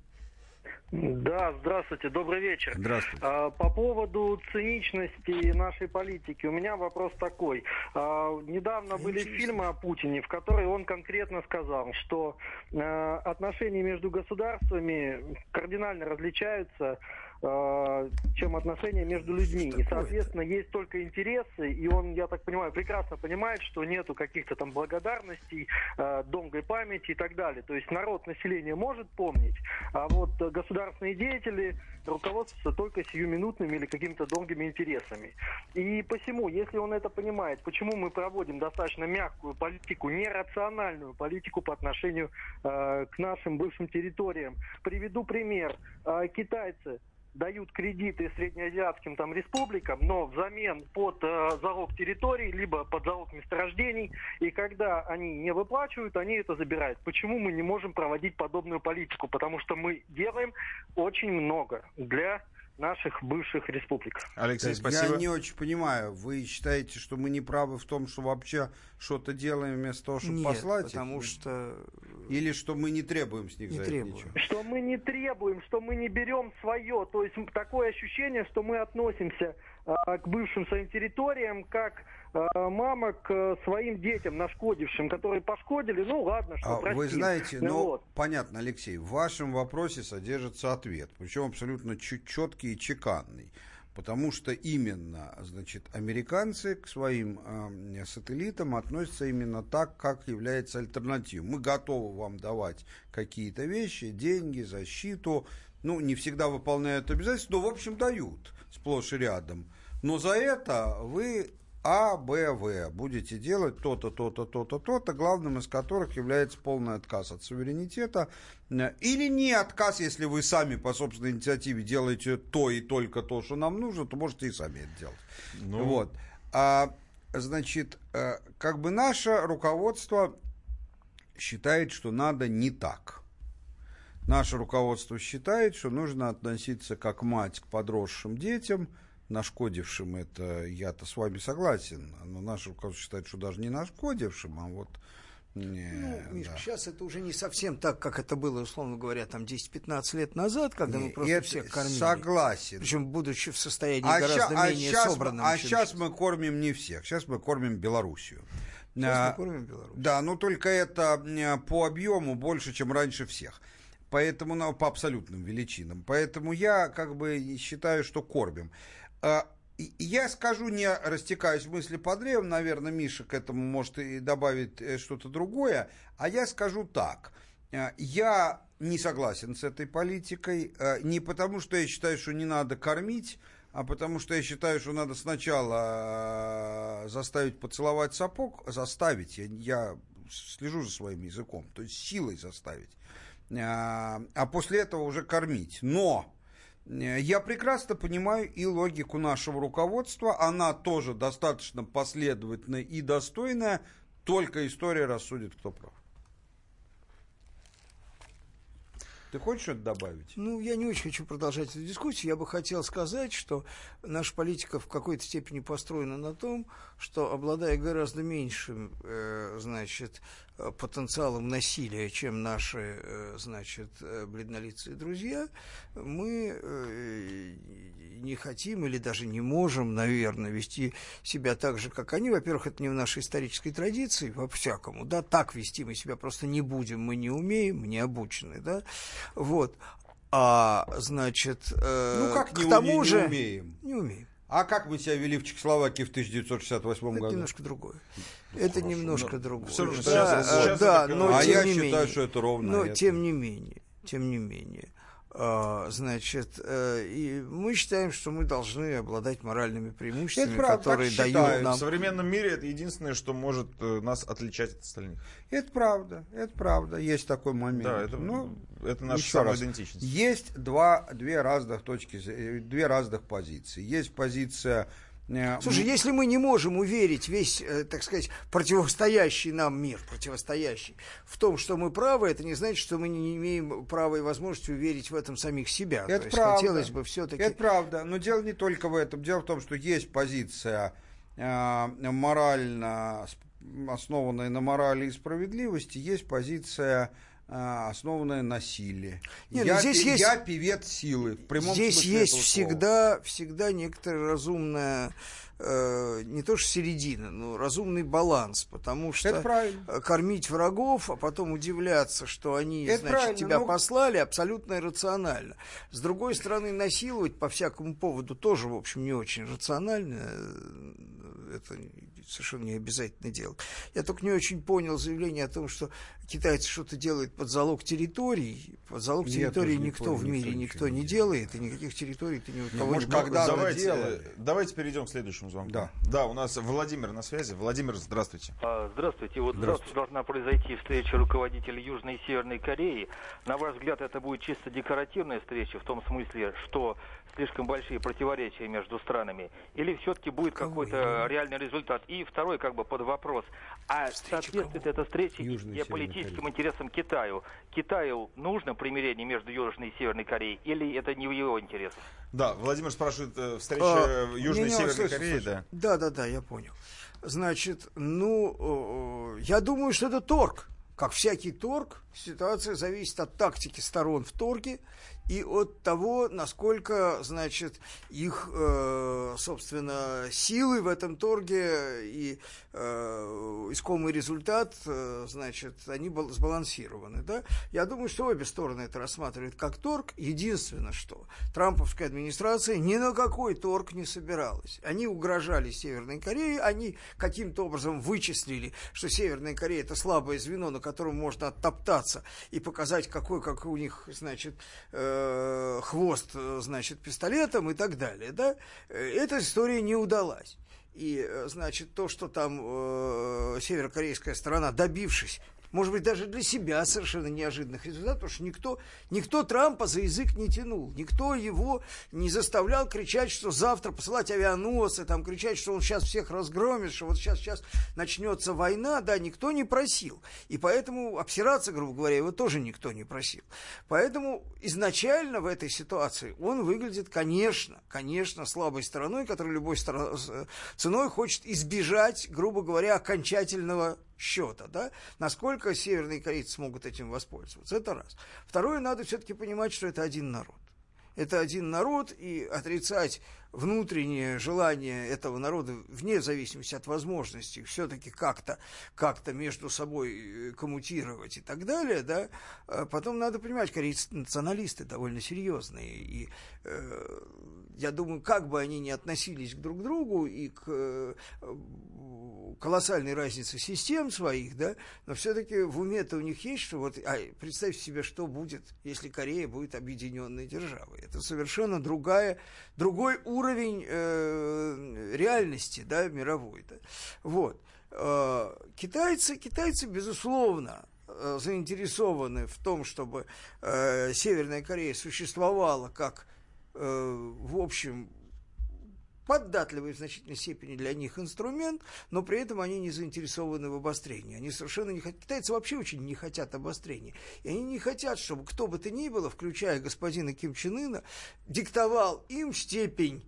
Да, здравствуйте, добрый вечер. Здравствуйте. А, По поводу циничности нашей политики, у меня вопрос такой. А, Недавно были фильмы о Путине, в которых он конкретно сказал, что э, отношения между государствами кардинально различаются чем отношения между людьми. И, соответственно, есть только интересы, и он, я так понимаю, прекрасно понимает, что нету каких-то там благодарностей, э, долгой памяти и так далее. То есть народ, население может помнить, а вот э, государственные деятели руководствуются только сиюминутными или какими-то долгими интересами. И посему, если он это понимает, почему мы проводим достаточно мягкую политику, нерациональную политику по отношению э, к нашим бывшим территориям. Приведу пример. Э, китайцы дают кредиты среднеазиатским там республикам, но взамен под э, залог территорий, либо под залог месторождений, и когда они не выплачивают, они это забирают. Почему мы не можем проводить подобную политику? Потому что мы делаем очень много для наших бывших республик. Алексей, Так, Я не очень понимаю. Вы считаете, что мы не правы в том, что вообще что-то делаем вместо того, чтобы Нет, послать? их? потому что... Или что мы не требуем с них Не за это требуем. ничего? Что мы не требуем, что мы не берем свое. То есть такое ощущение, что мы относимся а, к бывшим своим территориям как а, мама к э, своим детям нашкодившим, которые пошкодили. Ну ладно, что А простим. вы знаете, Ну ну, вот. понятно, Алексей, в вашем вопросе содержится ответ, причем абсолютно четкий и чеканный. Потому что именно, значит, американцы к своим э, сателлитам относятся именно так, как является альтернативой. Мы готовы вам давать какие-то вещи, деньги, защиту. Ну, не всегда выполняют обязательства, но, в общем, дают сплошь и рядом. Но за это вы а, Б, В. Будете делать то-то, то-то, то-то, то-то, главным из которых является полный отказ от суверенитета. э, Или не отказ, если вы сами по собственной инициативе делаете то и только то, что нам нужно, то можете и сами это делать. Ну. Вот. А, значит, э, как бы наше руководство считает, что надо не так. Наше руководство считает, что нужно относиться как мать к подросшим детям, нашкодившим это, я-то с вами согласен, но наше руководство считает, что даже не нашкодившим, а вот... Не, Ну, Миш, да. сейчас это уже не совсем так, как это было, условно говоря, там 10-15 лет назад, когда мы Не, просто это всех кормили. Согласен. Причем, будучи в состоянии А гораздо ща- а менее мы- собранном. а сейчас мы кормим не всех, сейчас мы кормим Белоруссию. Сейчас мы кормим Беларусь. Да, но только это по объему больше, чем раньше всех. Поэтому, ну, по абсолютным величинам. Поэтому я как бы считаю, что кормим. А, я скажу, не растекаюсь мысли по древу, наверное, Миша к этому может и добавить э, что-то другое, а я скажу так. Э, я не согласен с этой политикой, не потому что я считаю, что не надо кормить, а потому что я считаю, что надо сначала заставить поцеловать сапог, заставить, я, я слежу за своим языком, то есть силой заставить, а, а после этого уже кормить. Но я прекрасно понимаю и логику нашего руководства, она тоже достаточно последовательная и достойная, только история рассудит, кто прав. Ты хочешь что-то добавить? Ну, я не очень хочу продолжать эту дискуссию. Я бы хотел сказать, что наша политика в какой-то степени построена на том, что, обладая гораздо меньшим, э, значит, Э, потенциалом насилия, чем наши, э, значит, э, бледнолицые друзья, мы не хотим или даже не можем, наверное, вести себя так же, как они. Во-первых, это не в нашей исторической традиции, по-всякому, да, так вести мы себя просто не будем, мы не умеем, не обучены, да, вот. А, значит, ну, как к не тому же... Не умеем. Не умеем. А как мы себя вели в Чехословакии в 1968 это году? немножко другое. Это Хорошо, немножко но другое. все равно да, сейчас- а, сейчас да, это но А тем я не считаю, менее, что это ровно Но это. тем не менее, тем не менее, значит, э, и мы считаем, что мы должны обладать моральными преимуществами, Это правда, которые так дают нам. В современном мире это единственное, что может э, нас отличать от остальных. Это правда, это правда, есть такой момент. Да, это- Ну, это наша еще раз. самоидентичность. Есть два, две разных точки, две разных позиции. Есть позиция... э, Слушай, если мы не можем уверить весь, э, так сказать, противостоящий нам мир, противостоящий, в том, что мы правы, это не значит, что мы не имеем права и возможности уверить в этом самих себя. Это То есть правда. хотелось бы все-таки... Это правда, но дело не только в этом. Дело в том, что есть позиция э, морально основанная на морали и справедливости, есть позиция основанная на силе. Не, ну я, здесь пи- есть- я певец силы. В прямом Здесь есть всегда, всегда некоторая разумная, э, не то что середина, но разумный баланс, потому что Это правильно. кормить врагов, а потом удивляться, что они, Это значит, правильно, тебя но- послали, абсолютно иррационально. С другой стороны, насиловать по всякому поводу тоже, в общем, не очень рационально. Э, Это совершенно не обязательно делать. Я только не очень понял заявление о том, что китайцы что-то делают под залог территорий. Под залог тоже не никто понял, в мире никто никто не делает, и никаких территорий ты ни у кого может, не когда давайте, делали. э, давайте перейдем к следующему звонку. Да. Да, у нас Владимир на связи. Владимир, здравствуйте. А, Здравствуйте. Вот Здравствуйте. завтра должна произойти встреча руководителей Южной и Северной Кореи. На ваш взгляд, это будет чисто декоративная встреча, в том смысле, что слишком большие противоречия между странами? Или все-таки будет какой-то реальный результат? И второй, как бы под вопрос. А соответствует эта встреча Южной геополитическим интересам Китаю? Китаю нужно примирение между Южной и Северной Кореей? Или это не в его интересах? Да, Владимир спрашивает, э, встреча А, в Южной и Северной слышу, Корее, слышу. да. Да, да, да, я понял. Значит, ну, э, я думаю, что это торг. Как всякий торг, ситуация зависит от тактики сторон в торге и от того, насколько, значит, их, э, собственно, силы в этом торге и э, искомый результат, э, значит, они бал- сбалансированы, да? Я думаю, что обе стороны это рассматривают как торг. Единственное, что Трамповская администрация ни на какой торг не собиралась. Они угрожали Северной Корее, они каким-то образом вычислили, что Северная Корея это слабое звено, на котором можно оттоптаться и показать, какой, как у них, значит, э, хвост, э, значит, пистолетом и так далее, да? Э, Эта история не удалась. И, э, значит, то, что там э, северокорейская сторона, добившись, может быть, даже для себя совершенно неожиданных результатов, потому что никто, никто Трампа за язык не тянул, никто его не заставлял кричать, что завтра посылать авианосы, там, кричать, что он сейчас всех разгромит, что вот сейчас, сейчас начнется война, да, никто не просил. И поэтому обсираться, грубо говоря, его тоже никто не просил. Поэтому изначально в этой ситуации он выглядит, конечно, конечно, слабой стороной, которая любой стор- с- ценой хочет избежать, грубо говоря, окончательного счета, да, насколько северные корейцы смогут этим воспользоваться, это раз. Второе, надо все-таки понимать, что это один народ. Это один народ, и отрицать внутреннее желание этого народа, вне зависимости от возможностей, все-таки как-то как между собой э, коммутировать и так далее, да, а потом надо понимать, корейцы националисты довольно серьезные, и э, я думаю, как бы они ни относились друг к другу и к э, колоссальной разнице систем своих, да, но все-таки в уме-то у них есть, что вот, а, представьте себе, что будет, если Корея будет объединенной державой. Это совершенно другая, другой уровень э, реальности, да, мировой. Да. Вот. Э, китайцы, китайцы, безусловно, э, заинтересованы в том, чтобы э, Северная Корея существовала как, э, в общем, податливый в значительной степени для них инструмент, но при этом они не заинтересованы в обострении. Они совершенно не хотят, китайцы вообще очень не хотят обострения. И они не хотят, чтобы кто бы то ни было, включая господина Ким Чен Ына, диктовал им степень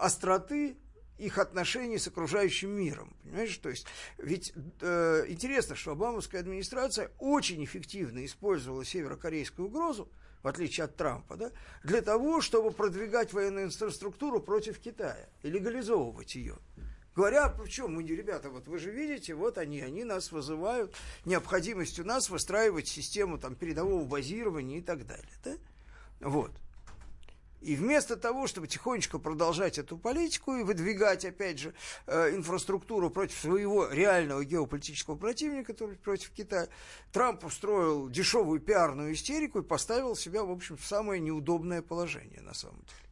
остроты их отношений с окружающим миром. Понимаешь? То есть, ведь э, интересно, что Обамовская администрация очень эффективно использовала северокорейскую угрозу, в отличие от Трампа, да, для того, чтобы продвигать военную инфраструктуру против Китая и легализовывать ее. Говоря, причем мы, ребята, вот вы же видите, вот они, они нас вызывают необходимостью нас выстраивать систему там, передового базирования и так далее. Да? Вот. И вместо того, чтобы тихонечко продолжать эту политику и выдвигать, опять же, э, инфраструктуру против своего реального геополитического противника, то есть против Китая, Трамп устроил дешевую пиарную истерику и поставил себя, в общем, в самое неудобное положение, на самом деле.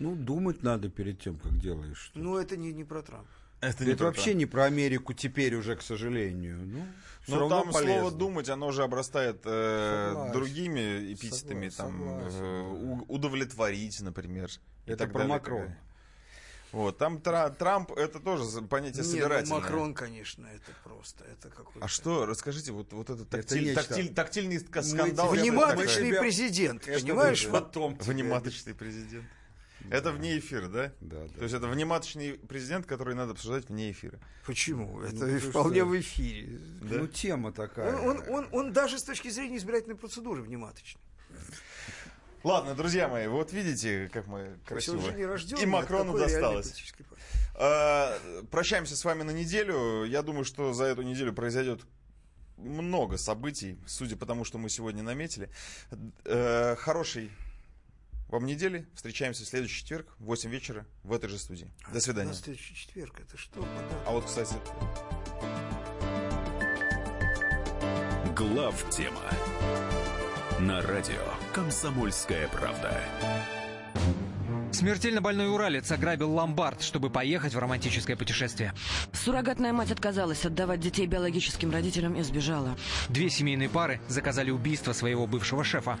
Ну, думать надо перед тем, как делаешь. Ну, это не, не про Трампа. Это, это вообще Трамп. не про Америку теперь уже, к сожалению. Ну, Но там полезно. слово думать, оно же обрастает э, другими эпитетами, там э, удовлетворить, например. Это про далее. Макрона. Вот, там Трамп, это тоже понятие Нет, собирательное. Ну, Макрон, конечно, это просто, это какой А что, расскажите, вот, вот этот тактиль, это тактиль, тактильный скандал. Внематочный президент, понимаешь? Потом Внематочный президент. Это вне эфира, да? Да, да. То есть это внематочный президент, который надо обсуждать вне эфира. Почему? Это ну, вполне что? в эфире. Да? Ну, тема такая. Он, он, он, он даже с точки зрения избирательной процедуры внематочный. Ладно, друзья мои, вот видите, как мы красиво. Рожден, И Макрону досталось. А, прощаемся с вами на неделю. Я думаю, что за эту неделю произойдет много событий, судя по тому, что мы сегодня наметили. Э, хороший вам недели. Встречаемся в следующий четверг в 8 вечера в этой же студии. До свидания. А следующий четверг, это что? А вот, кстати... Глав тема на радио «Комсомольская правда». Смертельно больной уралец ограбил ломбард, чтобы поехать в романтическое путешествие. Суррогатная мать отказалась отдавать детей биологическим родителям и сбежала. Две семейные пары заказали убийство своего бывшего шефа.